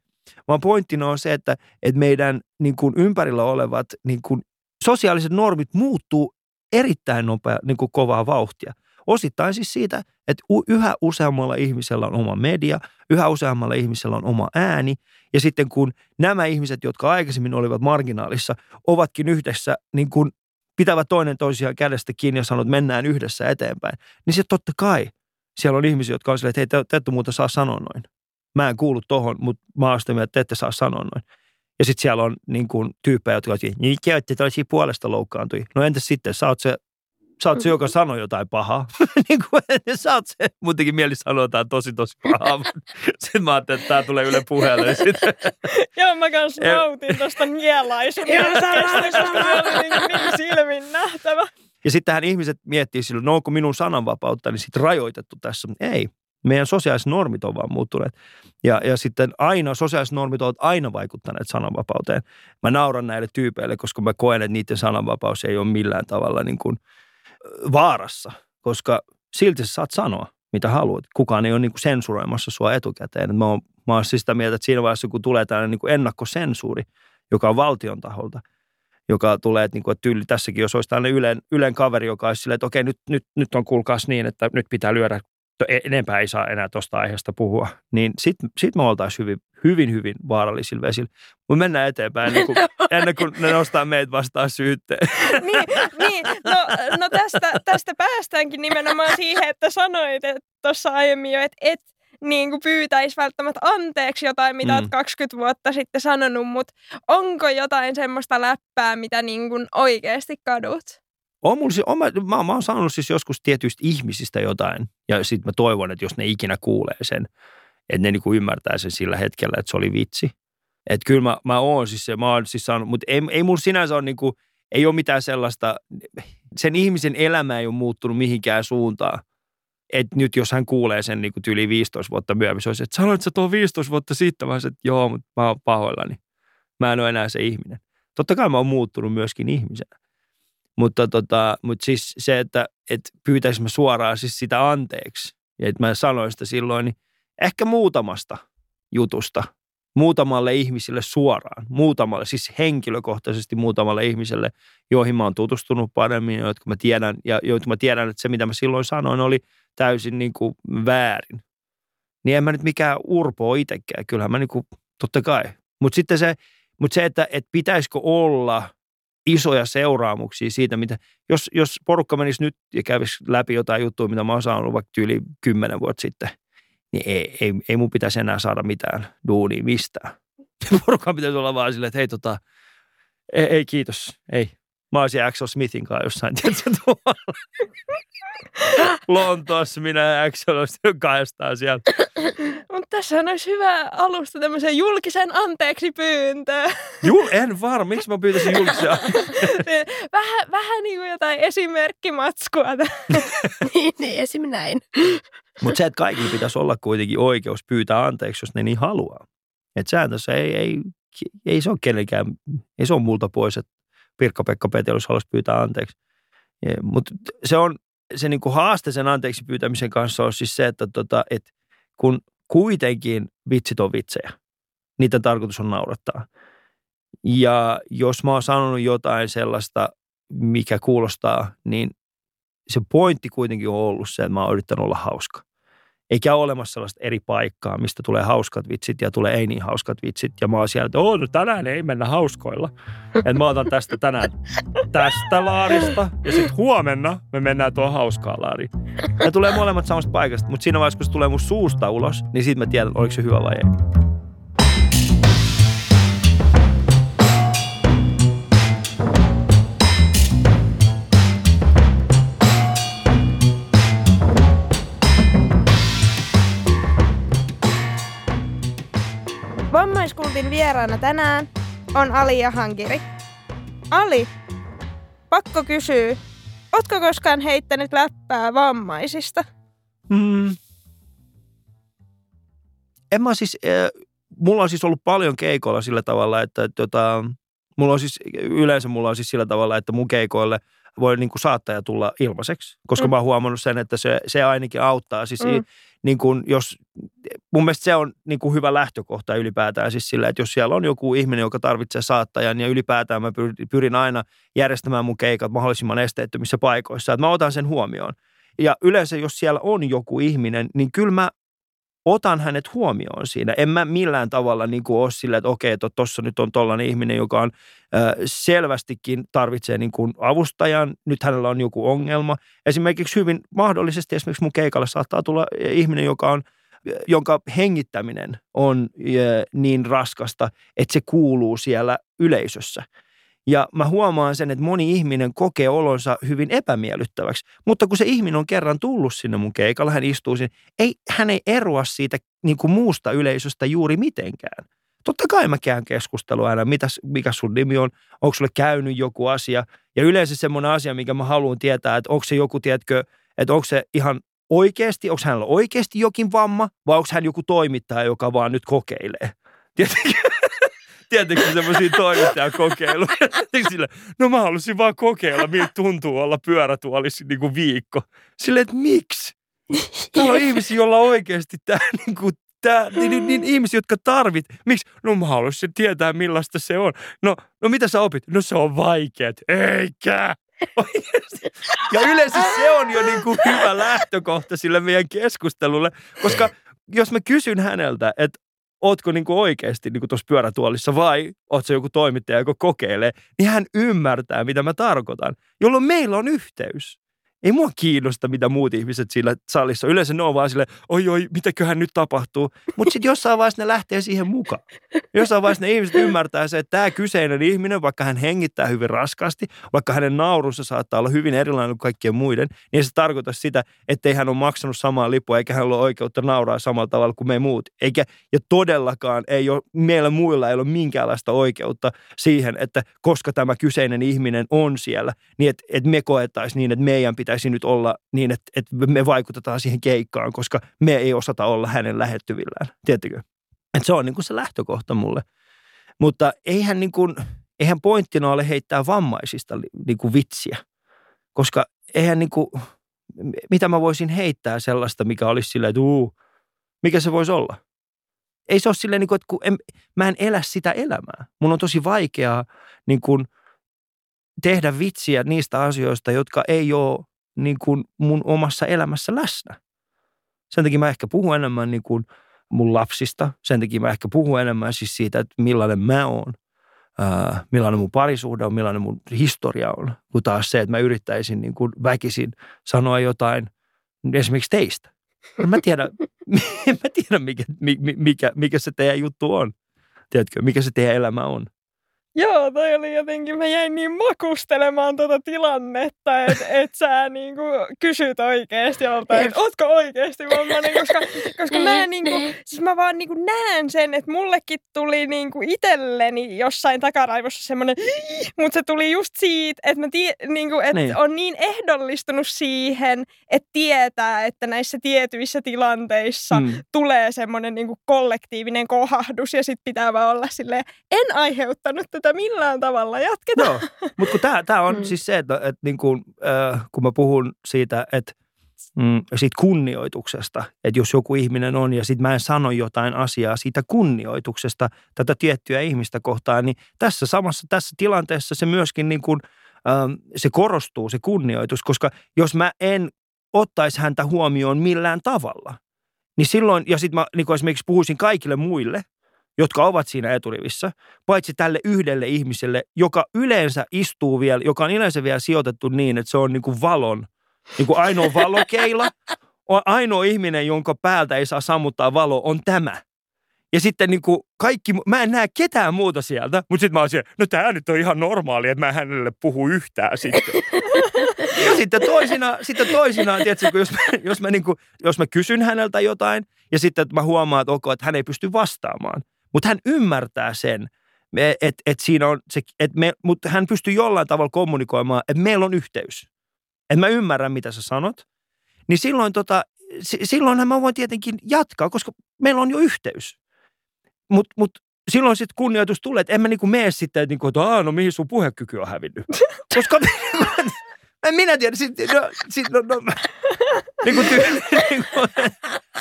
Vaan pointtina on se, että, että meidän niin kuin ympärillä olevat niin kuin sosiaaliset normit muuttuu erittäin nopea, niin kuin kovaa vauhtia. Osittain siis siitä, että yhä useammalla ihmisellä on oma media, yhä useammalla ihmisellä on oma ääni. Ja sitten kun nämä ihmiset, jotka aikaisemmin olivat marginaalissa, ovatkin yhdessä niin kuin pitävät toinen toisiaan kädestä kiinni ja sanoo, että mennään yhdessä eteenpäin, niin se totta kai siellä on ihmisiä, jotka on silleen, että hei, te, te ette muuta saa sanoa noin. Mä en kuulu tohon, mutta mä oon sitä että te ette saa sanoa noin. Ja sitten siellä on niin kuin, tyyppejä, jotka on niin te olette puolesta loukkaantui. No entäs sitten, sä oot se sä oot se, joka sanoo jotain pahaa. niin kuin, sä oot se, muutenkin mieli sanoa jotain tosi tosi pahaa. sitten mä ajattelin, että tää tulee Yle puheelle. Joo, mä kans nautin tosta nielaisun. Joo, sä oli niin, niin silmin nähtävä. Ja sitten tähän ihmiset miettii silloin, no onko minun sananvapautta, niin sitten rajoitettu tässä. Ei, meidän sosiaaliset normit on vaan muuttuneet. Ja, ja sitten aina, sosiaaliset normit ovat aina vaikuttaneet sananvapauteen. Mä nauran näille tyypeille, koska mä koen, että niiden sananvapaus ei ole millään tavalla niin kuin – vaarassa, koska silti sä saat sanoa, mitä haluat. Kukaan ei ole niin kuin sensuroimassa sua etukäteen. Mä oon, mä oon siis sitä mieltä, että siinä vaiheessa, kun tulee tällainen niin ennakkosensuuri, joka on valtion taholta, joka tulee, että, niin kuin, että tyyli tässäkin, jos olisi tällainen Ylen, Ylen kaveri, joka olisi silleen, että okei, nyt, nyt, nyt on kuulkaas niin, että nyt pitää lyödä enempää ei saa enää tuosta aiheesta puhua, niin sitten sit me oltaisiin hyvin, hyvin, hyvin vaarallisilla vesillä. Mutta mennään eteenpäin ennen kuin, ennen kuin ne nostaa meitä vastaan syytteen. niin, niin. No, no tästä, tästä päästäänkin nimenomaan siihen, että sanoit tuossa aiemmin jo, että et niin kuin pyytäisi välttämättä anteeksi jotain, mitä mm. olet 20 vuotta sitten sanonut, mutta onko jotain semmoista läppää, mitä niin kuin oikeasti kadut? on mulla, on, mä, mä, mä oon saanut siis joskus tietyistä ihmisistä jotain, ja sitten mä toivon, että jos ne ikinä kuulee sen, että ne niinku ymmärtää sen sillä hetkellä, että se oli vitsi. Että kyllä mä, mä oon siis se, mä oon siis saanut, mutta ei, ei mulla sinänsä ole niinku, ei ole mitään sellaista, sen ihmisen elämä ei ole muuttunut mihinkään suuntaan. Että nyt jos hän kuulee sen niin yli 15 vuotta myöhemmin, se olisi, että sanoit sä tuon 15 vuotta sitten, olisin, että joo, mutta mä oon pahoillani. Mä en ole enää se ihminen. Totta kai mä oon muuttunut myöskin ihmisenä. Mutta, tota, mutta siis se, että, että pyytäisin mä suoraan siis sitä anteeksi, ja että mä sanoin sitä silloin, niin ehkä muutamasta jutusta, muutamalle ihmisille suoraan, muutamalle, siis henkilökohtaisesti muutamalle ihmiselle, joihin mä oon tutustunut paremmin, jotka mä tiedän, ja joita mä tiedän, että se mitä mä silloin sanoin oli täysin niin kuin väärin. Niin en mä nyt mikään urpo itsekään, kyllähän mä niin kuin, totta kai. Mutta sitten se, mutta se, että, että pitäisikö olla – isoja seuraamuksia siitä, mitä, jos, jos porukka menisi nyt ja kävisi läpi jotain juttua, mitä mä oon saanut vaikka yli kymmenen vuotta sitten, niin ei, ei, ei mun pitäisi enää saada mitään duunia mistään. Porukka pitäisi olla vaan silleen, että hei tota, ei, ei kiitos, ei. Mä olisin Axel Smithin kanssa jossain, tietysti tuolla. Lontoossa minä ja Axel olisi kahdestaan siellä. Mutta tässä olisi hyvä alusta tämmöiseen julkisen anteeksi pyyntöön. Jul, en varma. Miksi mä pyytäisin julkisen vähän, vähän niin kuin jotain esimerkkimatskua. niin, niin, esim. näin. Mutta se, että kaikilla pitäisi olla kuitenkin oikeus pyytää anteeksi, jos ne niin haluaa. Että sääntössä ei, ei ei se ole kenenkään, ei se ole multa pois, että Pirkka-Pekka Petelus haluaisi pyytää anteeksi. Mutta se on, se niin kuin haaste sen anteeksi pyytämisen kanssa on siis se, että tota, et kun kuitenkin vitsit on vitsejä, niitä tarkoitus on naurattaa. Ja jos mä oon sanonut jotain sellaista, mikä kuulostaa, niin se pointti kuitenkin on ollut se, että mä oon yrittänyt olla hauska. Eikä ole olemassa sellaista eri paikkaa, mistä tulee hauskat vitsit ja tulee ei niin hauskat vitsit. Ja mä oon siellä, että no tänään ei mennä hauskoilla. Että mä otan tästä tänään tästä laarista ja sitten huomenna me mennään tuohon hauskaa laariin. Ne tulee molemmat samasta paikasta, mutta siinä vaiheessa, kun se tulee mun suusta ulos, niin sitten mä tiedän, oliko se hyvä vai ei. Vammaiskultin vieraana tänään on Ali ja Hankiri. Ali, pakko kysyä, ootko koskaan heittänyt läppää vammaisista? Mm. En mä siis, äh, mulla on siis ollut paljon keikoilla sillä tavalla, että tota, mulla on siis, yleensä mulla on siis sillä tavalla, että mun keikoille voi niin kuin saattaja tulla ilmaiseksi, koska mm. mä oon huomannut sen, että se, se ainakin auttaa. Siis mm niin kuin jos, mun mielestä se on niin kuin hyvä lähtökohta ylipäätään siis sillä, että jos siellä on joku ihminen, joka tarvitsee saattajan ja ylipäätään mä pyrin aina järjestämään mun keikat mahdollisimman esteettömissä paikoissa, että mä otan sen huomioon. Ja yleensä jos siellä on joku ihminen, niin kyllä mä otan hänet huomioon siinä. En mä millään tavalla niin kuin ole sillä, että okei, että tuossa nyt on tollainen ihminen, joka on äh, selvästikin tarvitsee niin kuin avustajan. Nyt hänellä on joku ongelma. Esimerkiksi hyvin mahdollisesti esimerkiksi mun keikalle saattaa tulla ihminen, joka on jonka hengittäminen on niin raskasta, että se kuuluu siellä yleisössä. Ja mä huomaan sen, että moni ihminen kokee olonsa hyvin epämiellyttäväksi. Mutta kun se ihminen on kerran tullut sinne mun keikalla, hän istuu sinne, ei, hän ei eroa siitä niin kuin muusta yleisöstä juuri mitenkään. Totta kai mä käyn keskustelua aina, mitäs, mikä sun nimi on, onko sulle käynyt joku asia. Ja yleensä semmoinen asia, mikä mä haluan tietää, että onko se joku, tiedätkö, että onko se ihan oikeasti, onko hänellä oikeasti jokin vamma, vai onko hän joku toimittaja, joka vaan nyt kokeilee. Tiedätkö? Tietenkin semmoisia toimittajakokeiluja. Sille, no mä halusin vaan kokeilla, miltä tuntuu olla pyörätuolissa niin kuin viikko. Silleen, että miksi? Täällä on ihmisiä, joilla oikeasti tämä niin kuin, tää, niin, niin, niin, ihmisiä, jotka tarvit. Miksi? No mä haluaisin tietää, millaista se on. No, no mitä sä opit? No se on vaikeet. Eikä! Ja yleensä se on jo niin kuin hyvä lähtökohta sille meidän keskustelulle, koska jos mä kysyn häneltä, että ootko niin kuin oikeasti niin tuossa pyörätuolissa vai oot se joku toimittaja, joka kokeilee, niin hän ymmärtää, mitä mä tarkoitan, jolloin meillä on yhteys ei mua kiinnosta, mitä muut ihmiset sillä salissa. Yleensä ne on vaan sille, oi oi, mitäköhän nyt tapahtuu. Mutta sitten jossain vaiheessa ne lähtee siihen mukaan. Jossain vaiheessa ne ihmiset ymmärtää se, että tämä kyseinen ihminen, vaikka hän hengittää hyvin raskaasti, vaikka hänen naurunsa saattaa olla hyvin erilainen kuin kaikkien muiden, niin se tarkoittaa sitä, että ei hän ole maksanut samaa lipua, eikä hän ole oikeutta nauraa samalla tavalla kuin me muut. Eikä, ja todellakaan ei ole, meillä muilla ei ole minkäänlaista oikeutta siihen, että koska tämä kyseinen ihminen on siellä, niin että, että me koettaisiin niin, että meidän pitää pitäisi nyt olla niin, että, että me vaikutetaan siihen keikkaan, koska me ei osata olla hänen lähettyvillään. Tiedättekö? Että se on niin kuin se lähtökohta mulle. Mutta eihän, niin kuin, eihän pointtina ole heittää vammaisista niin kuin vitsiä, koska eihän niin kuin, mitä mä voisin heittää sellaista, mikä olisi silleen, että uu, mikä se voisi olla? Ei se ole silleen, niin kuin, että kun en, mä en elä sitä elämää. Mun on tosi vaikeaa niin kuin, tehdä vitsiä niistä asioista, jotka ei ole niin kuin mun omassa elämässä läsnä. Sen takia mä ehkä puhun enemmän niin kuin mun lapsista. Sen takia mä ehkä puhun enemmän siis siitä, että millainen mä oon. Millainen mun parisuhde on, millainen mun historia on. Kun taas se, että mä yrittäisin niin kuin väkisin sanoa jotain esimerkiksi teistä. En mä tiedä, en mä tiedä mikä, mikä, mikä se teidän juttu on. Tiedätkö, mikä se teidän elämä on. Joo, toi oli jotenkin, mä jäin niin makustelemaan tuota tilannetta, että et sä niinku kysyt oikeesti joltain, että ootko oikeesti vammainen, koska, koska mä, niinku, siis mä vaan niinku näen sen, että mullekin tuli niinku itselleni jossain takaraivossa semmoinen, mutta se tuli just siitä, että, mä tie, niinku, että niin. on niin ehdollistunut siihen, että tietää, että näissä tietyissä tilanteissa mm. tulee semmoinen niinku kollektiivinen kohahdus ja sit pitää vaan olla silleen, en aiheuttanut tätä millään tavalla, jatketaan. Joo, mutta tämä, tämä on mm. siis se, että, että niin kuin, äh, kun mä puhun siitä, että mm, siitä kunnioituksesta, että jos joku ihminen on ja sitten mä en sano jotain asiaa siitä kunnioituksesta tätä tiettyä ihmistä kohtaan, niin tässä samassa tässä tilanteessa se myöskin niin kuin, ähm, se korostuu se kunnioitus, koska jos mä en ottaisi häntä huomioon millään tavalla, niin silloin, ja sitten mä niin kuin esimerkiksi puhuisin kaikille muille, jotka ovat siinä eturivissä, paitsi tälle yhdelle ihmiselle, joka yleensä istuu vielä, joka on yleensä vielä sijoitettu niin, että se on niin kuin valon, niin kuin ainoa valokeila, ainoa ihminen, jonka päältä ei saa sammuttaa valo, on tämä. Ja sitten niin kuin kaikki, mä en näe ketään muuta sieltä, mutta sitten mä oon siellä, no tämä nyt on ihan normaali, että mä hänelle puhu yhtään sitten. ja sitten toisinaan, sitten toisinaan tiedätkö, jos mä, jos, mä niin kuin, jos mä kysyn häneltä jotain ja sitten mä huomaan, että, okay, että hän ei pysty vastaamaan, mutta hän ymmärtää sen, että et siinä on se, et me, mutta hän pystyy jollain tavalla kommunikoimaan, että meillä on yhteys. Että mä ymmärrän, mitä sä sanot. Niin silloin, tota, silloinhan mä voin tietenkin jatkaa, koska meillä on jo yhteys. Mutta mut silloin sitten kunnioitus tulee, että en mä niinku mene sitten, että, niinku, että no mihin sun puhekyky on hävinnyt. Koska en minä tiedä, sitten no, sit, no, no, niin kuin, niin kuin,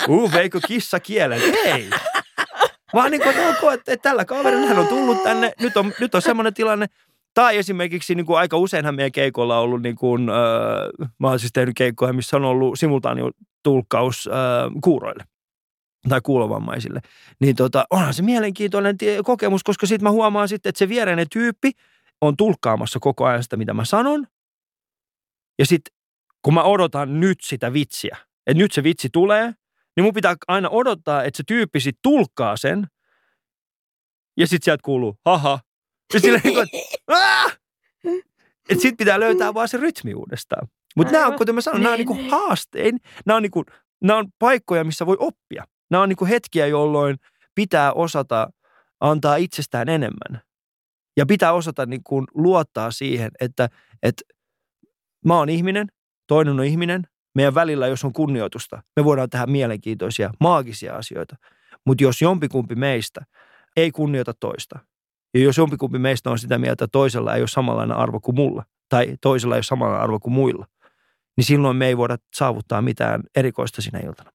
uu, veikö kissa kielen? Ei. Vaan niin kuin, että, okay, että, että tällä kaverilla hän on tullut tänne, nyt on, nyt on semmoinen tilanne. Tai esimerkiksi niin kuin aika useinhan meidän keikolla on ollut, niin kuin, äh, mä oon siis tehnyt keikkoja, missä on ollut simultaanio tulkkaus äh, kuuroille tai kuulovammaisille. Niin tota, onhan se mielenkiintoinen kokemus, koska sitten mä huomaan sitten, että se viereinen tyyppi on tulkkaamassa koko ajan sitä, mitä mä sanon. Ja sitten kun mä odotan nyt sitä vitsiä, että nyt se vitsi tulee, niin mun pitää aina odottaa, että se tyyppi sit tulkkaa sen. Ja sit sieltä kuuluu, haha. Ja sille niin kuin, että sit pitää löytää vaan se rytmi uudestaan. Mutta nämä on, kuten mä sanon, nämä on niinku niin, haastein. Nämä on, niinku, nämä on paikkoja, missä voi oppia. Nämä on niinku hetkiä, jolloin pitää osata antaa itsestään enemmän. Ja pitää osata niinku luottaa siihen, että, että mä oon ihminen, toinen on ihminen, meidän välillä, jos on kunnioitusta, me voidaan tehdä mielenkiintoisia, maagisia asioita. Mutta jos jompikumpi meistä ei kunnioita toista, ja jos jompikumpi meistä on sitä mieltä, että toisella ei ole samanlainen arvo kuin mulla, tai toisella ei ole samanlainen arvo kuin muilla, niin silloin me ei voida saavuttaa mitään erikoista sinä iltana.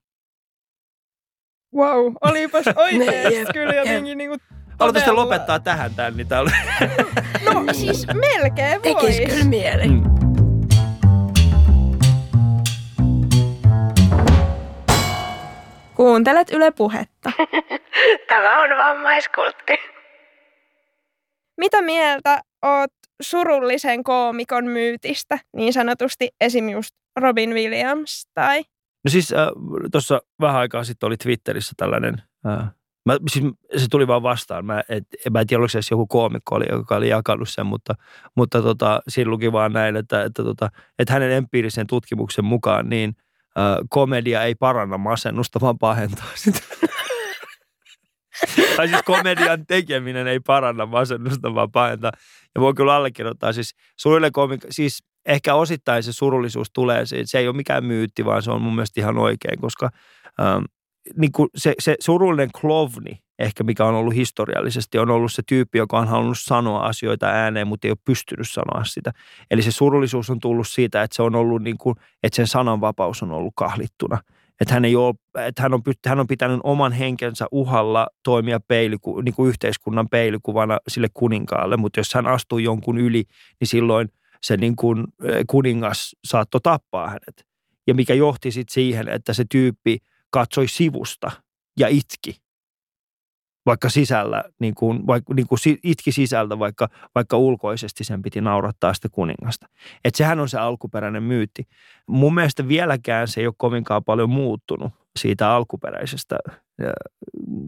Wow, olipas oikeasti kyllä jotenkin niin kuin Haluaisitko lopettaa tähän tämän? Niin oli... no siis melkein voisi. Tekisi kyllä mieli. Mm. Kuuntelet Yle Puhetta. Tämä on vammaiskultti. Mitä mieltä oot surullisen koomikon myytistä, niin sanotusti esim. just Robin Williams tai? No siis äh, tuossa vähän aikaa sitten oli Twitterissä tällainen, äh, mä, siis se tuli vaan vastaan. Mä, et, mä en tiedä, oliko se joku koomikko, oli, joka oli jakanut sen, mutta, mutta tota, siinä luki vaan näin, että, että, tota, että hänen empiirisen tutkimuksen mukaan niin – komedia ei paranna masennusta, vaan pahentaa sitä. tai siis komedian tekeminen ei paranna masennusta, vaan pahentaa. Ja voi kyllä allekirjoittaa. Siis komik- siis ehkä osittain se surullisuus tulee, se, se ei ole mikään myytti, vaan se on mun mielestä ihan oikein, koska ähm, niin kuin se, se surullinen klovni, ehkä mikä on ollut historiallisesti, on ollut se tyyppi, joka on halunnut sanoa asioita ääneen, mutta ei ole pystynyt sanoa sitä. Eli se surullisuus on tullut siitä, että se on ollut niin kuin, että sen sananvapaus on ollut kahlittuna. Että hän, ei ole, että hän, on, hän on pitänyt oman henkensä uhalla toimia peiliku, niin kuin yhteiskunnan peilikuvana sille kuninkaalle, mutta jos hän astuu jonkun yli, niin silloin se niin kuin kuningas saattoi tappaa hänet. Ja mikä johti sitten siihen, että se tyyppi katsoi sivusta ja itki vaikka sisällä, niin kuin, vaikka, niin kuin itki sisältä, vaikka, vaikka ulkoisesti sen piti naurattaa sitä kuningasta. Että sehän on se alkuperäinen myytti. Mun mielestä vieläkään se ei ole kovinkaan paljon muuttunut siitä alkuperäisestä,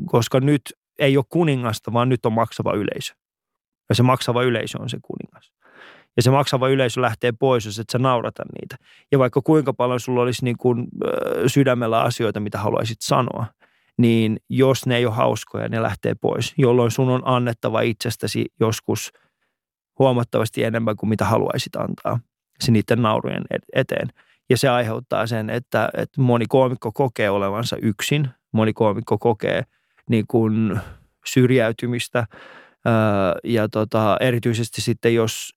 koska nyt ei ole kuningasta, vaan nyt on maksava yleisö. Ja se maksava yleisö on se kuningas. Ja se maksava yleisö lähtee pois, jos et sä naurata niitä. Ja vaikka kuinka paljon sulla olisi niin kuin, sydämellä asioita, mitä haluaisit sanoa, niin jos ne ei ole hauskoja, ne lähtee pois, jolloin sun on annettava itsestäsi joskus huomattavasti enemmän kuin mitä haluaisit antaa se niiden naurujen eteen. Ja se aiheuttaa sen, että, että moni koomikko kokee olevansa yksin, moni koomikko kokee niin kuin syrjäytymistä ja tota, erityisesti sitten jos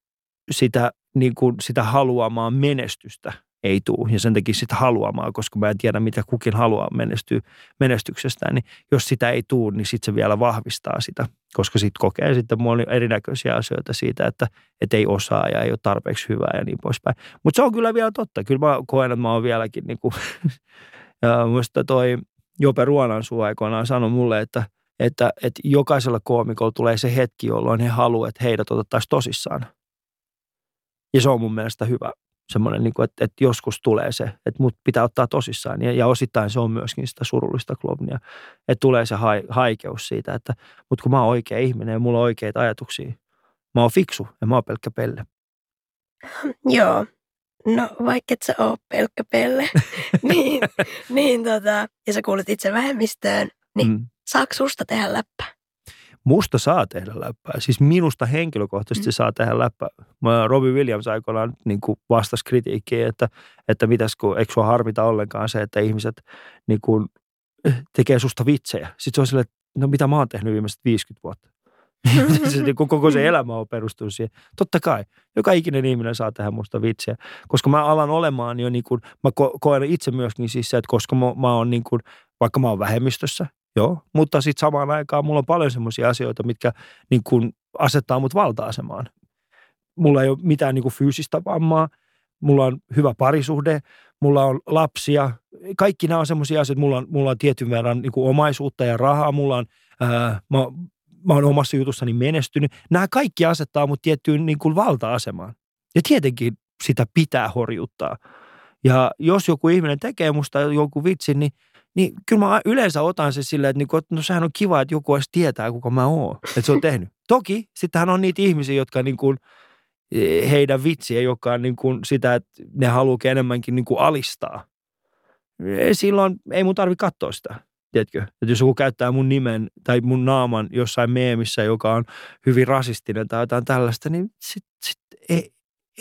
sitä, niin kuin sitä haluamaan menestystä ei tule ja sen takia sitä haluamaan, koska mä en tiedä, mitä kukin haluaa menestyä menestyksestään, niin jos sitä ei tule, niin sitten se vielä vahvistaa sitä, koska sitten kokee sitten moni erinäköisiä asioita siitä, että, että ei osaa ja ei ole tarpeeksi hyvää ja niin poispäin. Mutta se on kyllä vielä totta. Kyllä mä koen, että mä oon vieläkin niin kuin, ja muista toi Jope Ruonansuu aikoinaan sanoi mulle, että, että, että jokaisella koomikolla tulee se hetki, jolloin he haluavat, että heidät otettaisiin tosissaan. Ja se on mun mielestä hyvä semmoinen, niin kuin, että, että joskus tulee se, että mut pitää ottaa tosissaan. Ja, ja osittain se on myöskin sitä surullista klovnia. Että tulee se ha, haikeus siitä, että mutta kun mä oon oikea ihminen ja mulla on oikeita ajatuksia. Mä oon fiksu ja mä oon pelkkä pelle. Joo. No vaikka et sä oo pelkkä pelle, niin, niin tota, ja sä kuulet itse vähemmistöön, niin mm. saako susta tehdä läppää? Musta saa tehdä läppää. Siis minusta henkilökohtaisesti mm. saa tehdä läppää. Mä Robbie Williams aikoinaan niin kuin vastasi kritiikkiin, että, että mitäs kun, eikö sua harmita ollenkaan se, että ihmiset niin kuin, eh, tekee susta vitsejä. Sitten se on silleen, että no mitä mä oon tehnyt viimeiset 50 vuotta. se, niin koko se elämä on perustunut siihen. Totta kai, joka ikinen ihminen saa tehdä musta vitsejä. Koska mä alan olemaan jo niin kuin, mä ko- koen itse myöskin siis se, että koska mä, mä oon niin kuin, vaikka mä oon vähemmistössä, Joo, mutta sitten samaan aikaan mulla on paljon semmoisia asioita, mitkä niin kuin asettaa mut valta-asemaan. Mulla ei ole mitään niin kuin fyysistä vammaa, mulla on hyvä parisuhde, mulla on lapsia. Kaikki nämä on semmoisia asioita, mulla on, mulla on tietyn verran niin omaisuutta ja rahaa, mulla on, ää, mä, mä oon omassa jutussani menestynyt. Nämä kaikki asettaa mut tiettyyn niin kuin valta-asemaan. Ja tietenkin sitä pitää horjuttaa. Ja jos joku ihminen tekee musta joku vitsin, niin niin kyllä mä yleensä otan se silleen, että, niinku, no sehän on kiva, että joku edes tietää, kuka mä oon, että se on tehnyt. Toki sittenhän on niitä ihmisiä, jotka niin kuin, e, heidän vitsiä, joka on niin kuin sitä, että ne haluaa enemmänkin niin kuin alistaa. E, silloin ei mun tarvi katsoa sitä. Tiedätkö? Että jos joku käyttää mun nimen tai mun naaman jossain meemissä, joka on hyvin rasistinen tai jotain tällaista, niin sit, sit, ei,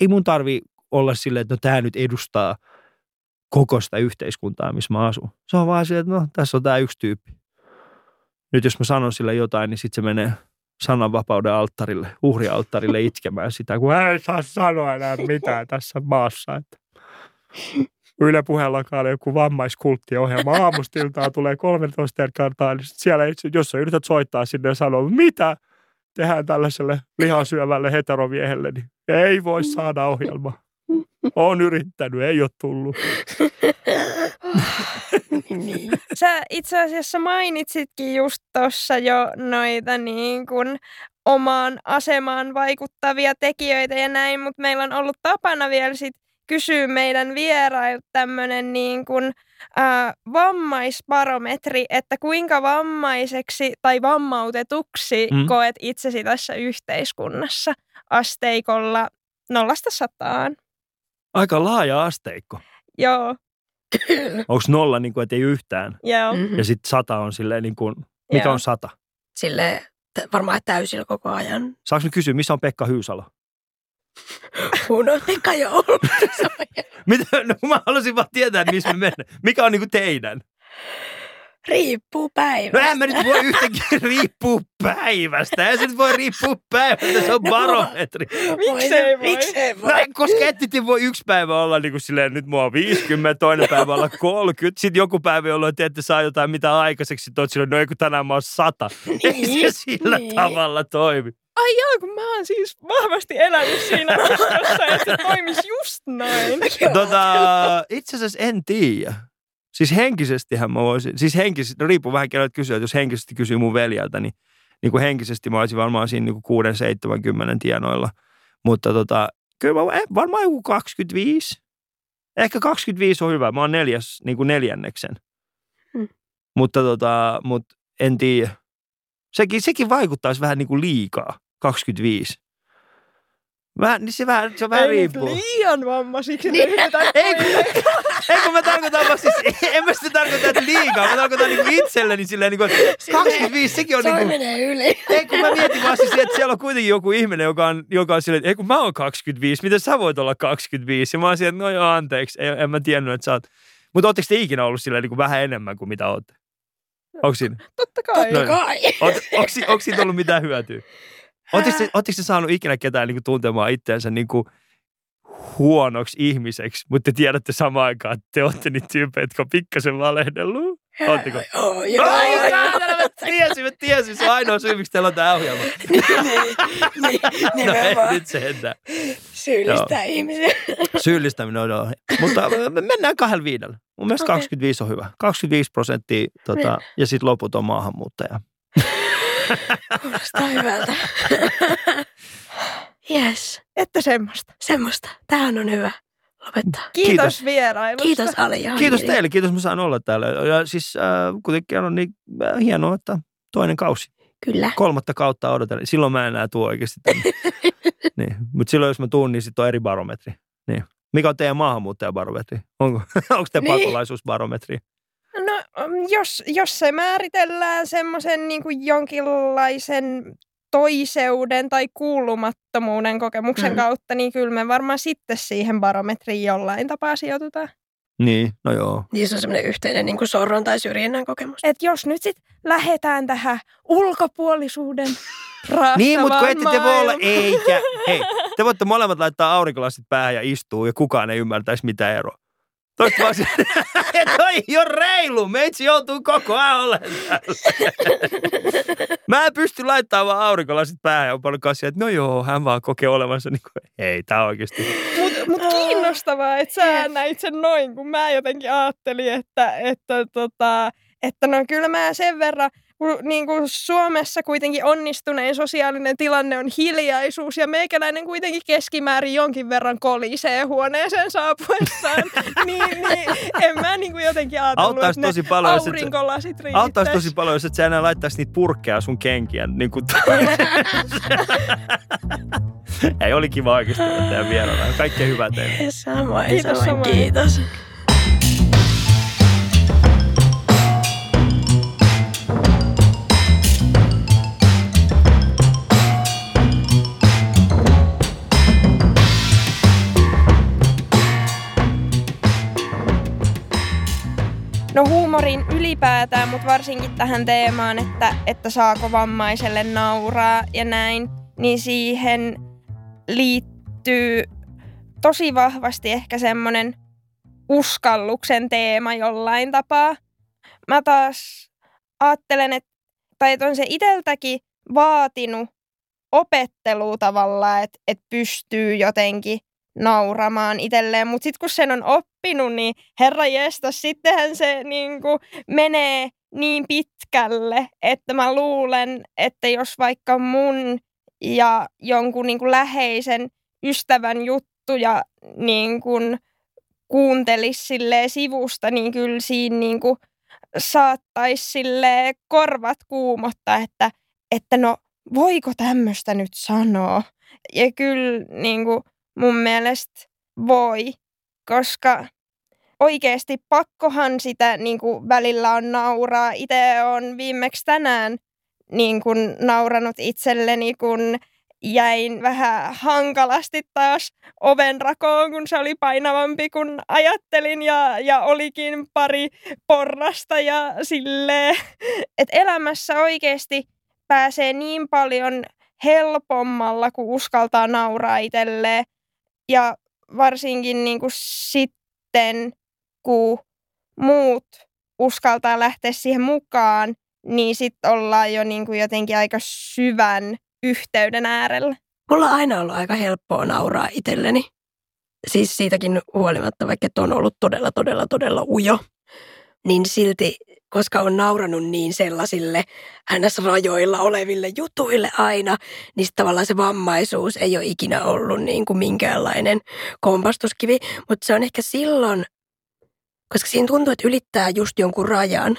ei mun tarvi olla silleen, että no tämä nyt edustaa – koko sitä yhteiskuntaa, missä mä asun. Se on vaan se, että no, tässä on tämä yksi tyyppi. Nyt jos mä sanon sille jotain, niin sitten se menee sananvapauden alttarille, uhrialttarille itkemään sitä, kun hän ei saa sanoa enää mitään tässä maassa. Että Yle puheellakaan joku vammaiskulttiohjelma. Aamustiltaan tulee 13 kertaa, niin siellä, jos sä yrität soittaa sinne ja sanoa, mitä tehdään tällaiselle lihasyövälle heteroviehelle, niin ei voi saada ohjelmaa. Olen yrittänyt, ei ole tullut. niin. Sä itse asiassa mainitsitkin just tuossa jo noita niin kuin omaan asemaan vaikuttavia tekijöitä ja näin, mutta meillä on ollut tapana vielä sit kysyä meidän vierailta tämmöinen niin kuin, äh, vammaisbarometri, että kuinka vammaiseksi tai vammautetuksi mm. koet itsesi tässä yhteiskunnassa asteikolla nollasta sataan. Aika laaja asteikko. Joo. Onko nolla niin kuin, että ei yhtään? Joo. Mm-hmm. Ja sitten sata on silleen niin kuin, mikä Joo. on sata? Sille varmaan täysillä koko ajan. Saanko nyt kysyä, missä on Pekka Hyysalo? Mun on Pekka jo ollut. Mitä? No, mä haluaisin vaan tietää, että missä me mennään. Mikä on niin kuin teidän? Riippuu päivästä. No en mä nyt voi yhtäkkiä riippuu päivästä. Ei se nyt voi riippua päivästä, se on barometri. Miksei voi? Miksei voi? No, koska ette voi yksi päivä olla niin kuin silleen, nyt mua on 50, toinen päivä olla 30. Sitten joku päivä, jolloin te ette saa jotain mitä aikaiseksi. Sitten oot silleen, no ei kun tänään mä oon 100. Niin, Ei se sillä niin. tavalla toimi. Ai joo, kun mä oon siis vahvasti elänyt siinä uskossa, että se toimisi just näin. Tota, itse asiassa en tiedä. Siis henkisestihän mä voisin, siis henkisesti, no riippuu vähän keneltä kysyä, että jos henkisesti kysyy mun veljeltä, niin, niin kuin henkisesti mä olisin varmaan siinä niin kuin 6-70 tienoilla. Mutta tota, kyllä mä eh, varmaan joku 25. Ehkä 25 on hyvä. Mä oon neljäs, niin kuin neljänneksen. Hmm. Mutta tota, mut en tiedä. Sekin, sekin vaikuttaisi vähän niin kuin liikaa. 25. Vähän, niin se vähän, se vähän riippuu. liian vammaisiksi. Niin. Niin. Ei kun, ei kun mä tarkoitan vaan siis, en mä sitä tarkoita, että liikaa. Mä tarkoitan niin itselleni silleen, niin kuin, että 25, sekin on Toi niin kuin, menee yli. ei kun mä mietin vaan siis, että siellä on kuitenkin joku ihminen, joka on, joka on silleen, että ei kun mä oon 25, miten sä voit olla 25? Ja mä oon silleen, että no joo, anteeksi, en, en mä tiennyt, että sä oot. Mutta ootteko te ikinä ollut silleen niin kuin vähän enemmän kuin mitä ootte? Onko siinä? Totta kai. Totta kai. Onko onko siitä ollut mitään hyötyä? Oletteko te, ootteko te saanut ikinä ketään niin kuin, tuntemaan itseänsä niin kuin, huonoksi ihmiseksi, mutta te tiedätte samaan aikaan, että te olette niitä tyyppejä, jotka on pikkasen valehdellut? Ootteko? Joo, joo. Ai saatana, mä tiesin, mä tiesin. Se on ainoa syy, miksi teillä on tämä ohjelma. niin, niin, No ei nyt se enää. syyllistää ihmisiä. Syyllistäminen on joo. Mutta me mennään kahdella viidellä. Mun mielestä Okei. 25 on hyvä. 25 prosenttia tota, ja sitten loput on maahanmuuttaja. Kuulostaa hyvältä. Yes, Että semmoista. semmoista. Tähän on hyvä lopettaa. Kiitos, Kiitos. vierailusta. Kiitos Ali ja Kiitos teille, kiitos mä saan olla täällä. Ja siis äh, kuitenkin on niin äh, hienoa, että toinen kausi. Kyllä. Kolmatta kautta odotan. Silloin mä en enää tuo oikeasti tänne. niin. Mutta silloin jos mä tuun, niin sitten on eri barometri. Niin. Mikä on teidän maahanmuuttajabarometri? Onko, onko te Niin. pakolaisuusbarometri? No, mm, jos, jos se määritellään semmoisen niin kuin jonkinlaisen toiseuden tai kuulumattomuuden kokemuksen Mm. kautta, niin kyllä me varmaan sitten siihen barometriin jollain tapaa sijoitutaan. Niin, no joo. Niin se on semmoinen yhteinen niin kuin sorron tai syrjinnän kokemus. Et jos nyt sitten lähdetään tähän ulkopuolisuuden Niin, mutta kun ette te voi olla, eikä, hei, te voitte molemmat laittaa aurinkolasit päähän ja istuu ja kukaan ei ymmärtäisi mitä eroa. Vaan se, toi ei ole reilu, meitsi joutuu koko ajan olemaan. Mä en pysty laittamaan vaan aurinkolasit päähän ja on paljon kassia, että no joo, hän vaan kokee olevansa niin kuin, ei, tää oikeasti. Mutta mut kiinnostavaa, että sä näit sen noin, kun mä jotenkin ajattelin, että, että, tota, että no kyllä mä sen verran, kun niin kuin Suomessa kuitenkin onnistunein sosiaalinen tilanne on hiljaisuus ja meikäläinen kuitenkin keskimäärin jonkin verran kolisee huoneeseen saapuessaan, niin, niin en mä niin kuin jotenkin ajatellut, Auttaisi että tosi ne paljon, jos et sä- aurinkolasit riittäisi. Auttaisi tosi paljon, jos et sä enää laittaisi niitä purkkeja sun kenkiä. Niin kuin ei, oli kiva oikeasti olla teidän vieraana. Kaikkea hyvää teille. Samoin, Kiitos, samoin. samoin. Kiitos. No huumorin ylipäätään, mutta varsinkin tähän teemaan, että, että saako vammaiselle nauraa ja näin, niin siihen liittyy tosi vahvasti ehkä semmoinen uskalluksen teema jollain tapaa. Mä taas ajattelen, että, tai että on se iteltäkin vaatinut opettelua tavallaan, että, että pystyy jotenkin nauramaan itselleen, mutta sitten kun sen on oppinut, niin herra jestas, sittenhän se niinku menee niin pitkälle, että mä luulen, että jos vaikka mun ja jonkun niinku läheisen ystävän juttuja niinku kuuntelisi silleen sivusta, niin kyllä siinä niinku saattaisi silleen korvat kuumottaa, että, että no voiko tämmöistä nyt sanoa? Ja kyllä niinku, mun mielestä voi, koska oikeasti pakkohan sitä niin kuin välillä on nauraa. Itse on viimeksi tänään niin kuin nauranut itselleni, kun jäin vähän hankalasti taas oven rakoon, kun se oli painavampi kuin ajattelin ja, ja olikin pari porrasta ja silleen, että elämässä oikeasti pääsee niin paljon helpommalla, kun uskaltaa nauraa itselleen. Ja varsinkin niin kuin sitten, kun muut uskaltaa lähteä siihen mukaan, niin sitten ollaan jo niin kuin jotenkin aika syvän yhteyden äärellä. Mulla on aina ollut aika helppoa nauraa itselleni. Siis siitäkin huolimatta, vaikka on ollut todella, todella, todella ujo. Niin silti, koska on nauranut niin sellaisille ns. rajoilla oleville jutuille aina, niin tavallaan se vammaisuus ei ole ikinä ollut niin kuin minkäänlainen kompastuskivi. Mutta se on ehkä silloin, koska siinä tuntuu, että ylittää just jonkun rajan,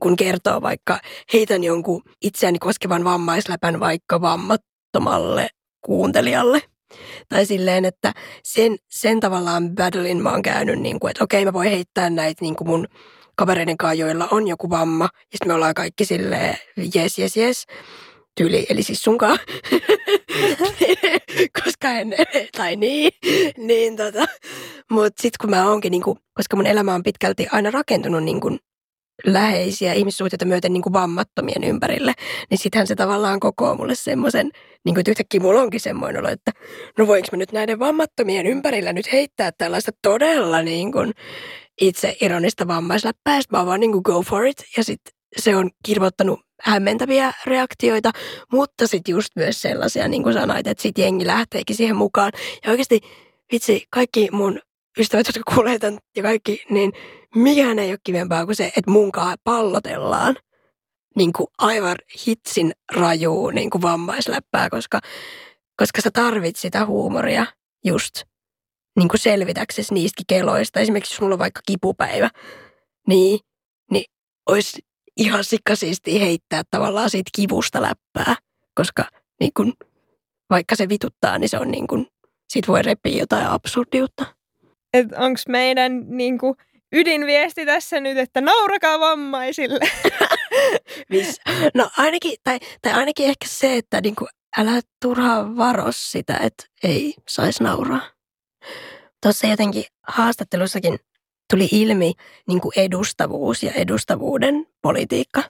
kun kertoo vaikka, heitän jonkun itseäni koskevan vammaisläpän vaikka vammat vammattomalle kuuntelijalle. Tai silleen, että sen, sen tavallaan battlein mä oon käynyt, niin kuin, että okei mä voin heittää näitä niin kuin mun kavereiden kanssa, joilla on joku vamma. Ja sitten me ollaan kaikki silleen, jes, jes, jes tyyli, eli siis sunkaan, koska en, tai niin, niin tota. Mutta sitten kun mä oonkin, niinku, koska mun elämä on pitkälti aina rakentunut niinku läheisiä ihmissuhteita myöten niin kuin vammattomien ympärille, niin sittenhän se tavallaan kokoo mulle semmoisen, niin kuin yhtäkkiä mulla onkin semmoinen olo, että no voinko mä nyt näiden vammattomien ympärillä nyt heittää tällaista todella niin kuin itse ironista vammaisläppää, mä vaan niin kuin go for it, ja sitten se on kirvoittanut hämmentäviä reaktioita, mutta sitten just myös sellaisia, niin kuin sanoit, että sitten jengi lähteekin siihen mukaan. Ja oikeasti, vitsi, kaikki mun ystävät, jotka kuulee tämän ja kaikki, niin mikään ei ole kivempaa kuin se, että munkaan pallotellaan niin kuin aivan hitsin rajuu niin kuin vammaisläppää, koska, koska sä tarvit sitä huumoria just niin kuin selvitäksesi niistä keloista. Esimerkiksi jos mulla on vaikka kipupäivä, niin, niin olisi ihan sikkasiisti heittää tavallaan siitä kivusta läppää, koska niin kun, vaikka se vituttaa, niin se on niin kun, siitä voi repiä jotain absurdiutta. Onko meidän niin kuin, ydinviesti tässä nyt, että naurakaa vammaisille? no ainakin, tai, tai ainakin ehkä se, että niin kuin, älä turhaan varo sitä, että ei saisi nauraa. Tuossa jotenkin haastattelussakin tuli ilmi niin kuin edustavuus ja edustavuuden politiikka.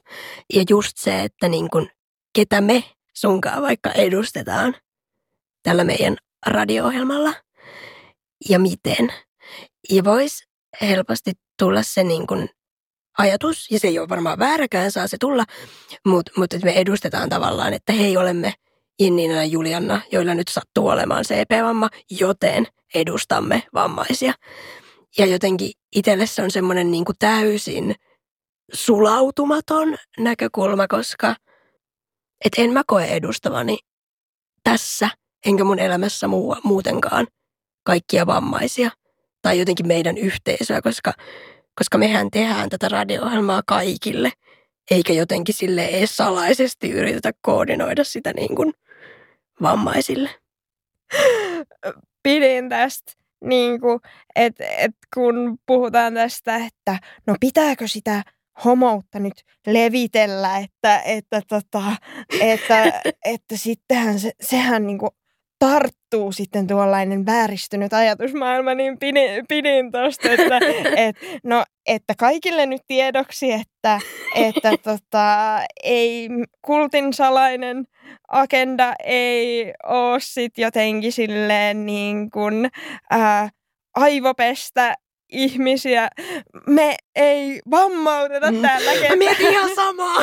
Ja just se, että niin kuin, ketä me sunkaan vaikka edustetaan tällä meidän radio-ohjelmalla ja miten. Ja voisi helposti tulla se niin kuin ajatus, ja se ei ole varmaan vääräkään, saa se tulla, mutta mut, me edustetaan tavallaan, että hei olemme Innina ja Julianna, joilla nyt sattuu olemaan CP-vamma, joten edustamme vammaisia. Ja jotenkin itselle se on semmoinen niin kuin täysin sulautumaton näkökulma, koska et en mä koe edustavani tässä, enkä mun elämässä muu, muutenkaan kaikkia vammaisia tai jotenkin meidän yhteisöä, koska, koska mehän tehdään tätä radio-ohjelmaa kaikille, eikä jotenkin sille edes salaisesti yritetä koordinoida sitä niin kuin vammaisille. Pidin tästä niin kuin, et, et kun puhutaan tästä, että no pitääkö sitä homoutta nyt levitellä, että, että, tota, että, että sittenhän se, sehän niin kuin tarttuu sitten tuollainen vääristynyt ajatusmaailma, niin pidin, pidin tuosta, että, et, no, että kaikille nyt tiedoksi, että, että tota, ei kultin salainen agenda ei ole sit jotenkin silleen niin kuin, ää, aivopestä ihmisiä. Me ei vammauteta mm. täällä ketään. Mietin ihan samaa.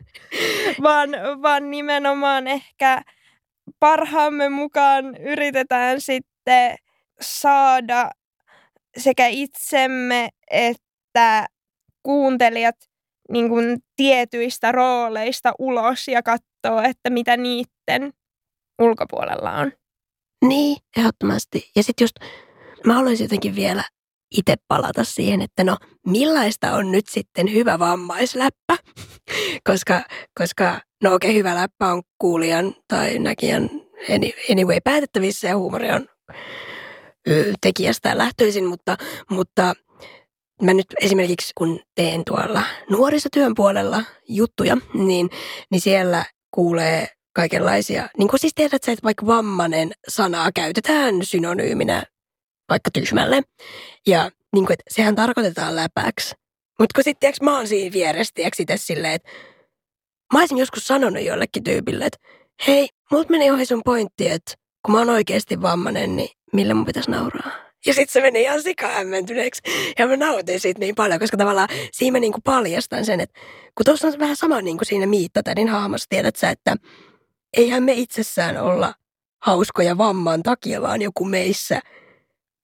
vaan, vaan nimenomaan ehkä parhaamme mukaan yritetään sitten saada sekä itsemme että kuuntelijat niin kuin tietyistä rooleista ulos ja katsoa, että mitä niiden ulkopuolella on. Niin, ehdottomasti. Ja sitten just mä haluaisin jotenkin vielä itse palata siihen, että no millaista on nyt sitten hyvä vammaisläppä, koska, koska no okei, okay, hyvä läppä on kuulijan tai näkijän anyway päätettävissä ja huumori on tekijästä lähtöisin, mutta, mutta mä nyt esimerkiksi kun teen tuolla nuorisotyön puolella juttuja, niin, niin siellä kuulee kaikenlaisia, niin kuin siis tiedät että vaikka vammanen sanaa käytetään synonyyminä vaikka tyhmälle. Ja niin kuin, että sehän tarkoitetaan läpäksi. Mutta kun sitten mä oon siinä vieressä, itse silleen, että mä olisin joskus sanonut jollekin tyypille, että hei, multa meni ohi sun pointti, että kun mä oon oikeasti vammanen, niin millä mun pitäisi nauraa? Ja sitten se meni ihan hämmentyneeksi. Ja mä nautin siitä niin paljon, koska tavallaan siinä mä niinku paljastan sen, että kun tuossa on vähän sama niin kuin siinä Miittatädin hahmossa, tiedät sä, että eihän me itsessään olla hauskoja vamman takia, vaan joku meissä –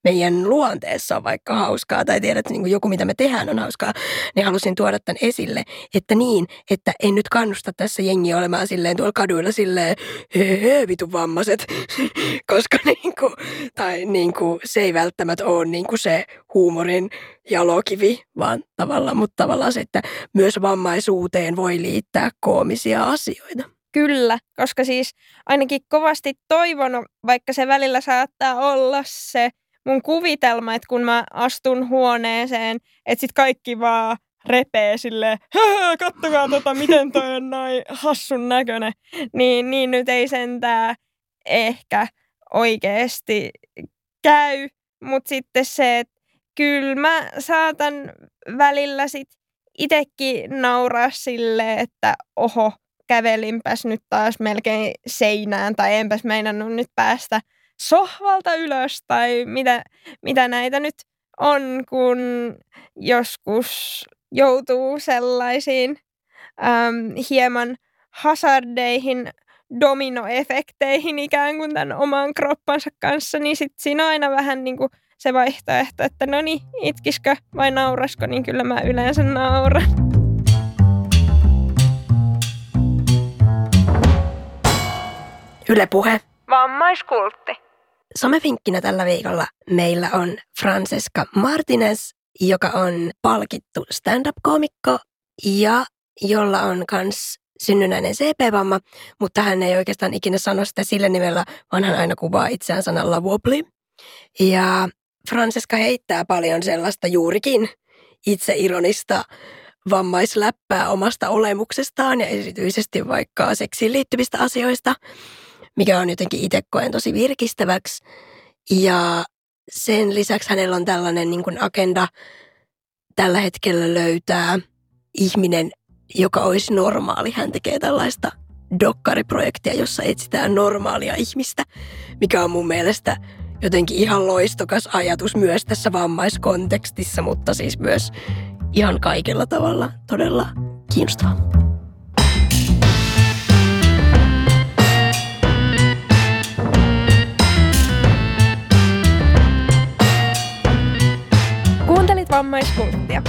meidän luonteessa on vaikka hauskaa tai tiedät, että niin joku mitä me tehdään on hauskaa, niin halusin tuoda tämän esille, että niin, että en nyt kannusta tässä jengiä olemaan silleen tuolla kaduilla silleen, hee, vitu vammaiset, koska niin kuin, tai niin kuin, se ei välttämättä ole niin kuin se huumorin jalokivi, vaan tavallaan, mutta tavallaan se, että myös vammaisuuteen voi liittää koomisia asioita. Kyllä, koska siis ainakin kovasti toivonut, vaikka se välillä saattaa olla se mun kuvitelma, että kun mä astun huoneeseen, että sit kaikki vaan repee silleen, kattokaa tota, miten toi on noin hassun näköinen. Niin, niin nyt ei sentää ehkä oikeasti käy, mutta sitten se, että kyllä mä saatan välillä sit itekin nauraa sille, että oho, kävelinpäs nyt taas melkein seinään tai enpäs meinannut nyt päästä sohvalta ylös tai mitä, mitä näitä nyt on, kun joskus joutuu sellaisiin äm, hieman hazardeihin, dominoefekteihin ikään kuin tämän oman kroppansa kanssa, niin sitten siinä on aina vähän niin kuin se vaihtoehto, että no niin, itkiskö vai naurasko, niin kyllä mä yleensä nauran. Yle Puhe. Vammaiskultti. Somevinkkinä tällä viikolla meillä on Francesca Martinez, joka on palkittu stand-up-koomikko ja jolla on kans synnynnäinen CP-vamma, mutta hän ei oikeastaan ikinä sano sitä sillä nimellä, vaan hän aina kuvaa itseään sanalla wobbly. Ja Francesca heittää paljon sellaista juurikin itseironista vammaisläppää omasta olemuksestaan ja erityisesti vaikka seksiin liittyvistä asioista, mikä on jotenkin itse koen tosi virkistäväksi. Ja sen lisäksi hänellä on tällainen niin kuin agenda tällä hetkellä löytää ihminen, joka olisi normaali. Hän tekee tällaista dokkariprojektia, jossa etsitään normaalia ihmistä, mikä on mun mielestä jotenkin ihan loistokas ajatus myös tässä vammaiskontekstissa, mutta siis myös ihan kaikella tavalla todella kiinnostava. Vammaiskulttia.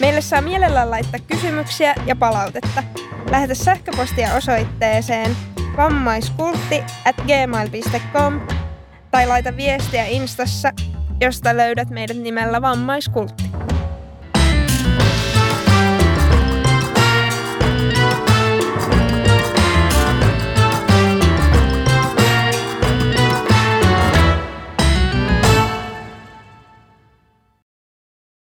Meille saa mielellään laittaa kysymyksiä ja palautetta. Lähetä sähköpostia osoitteeseen vammaiskultti at gmail.com tai laita viestiä Instassa, josta löydät meidät nimellä Vammaiskultti.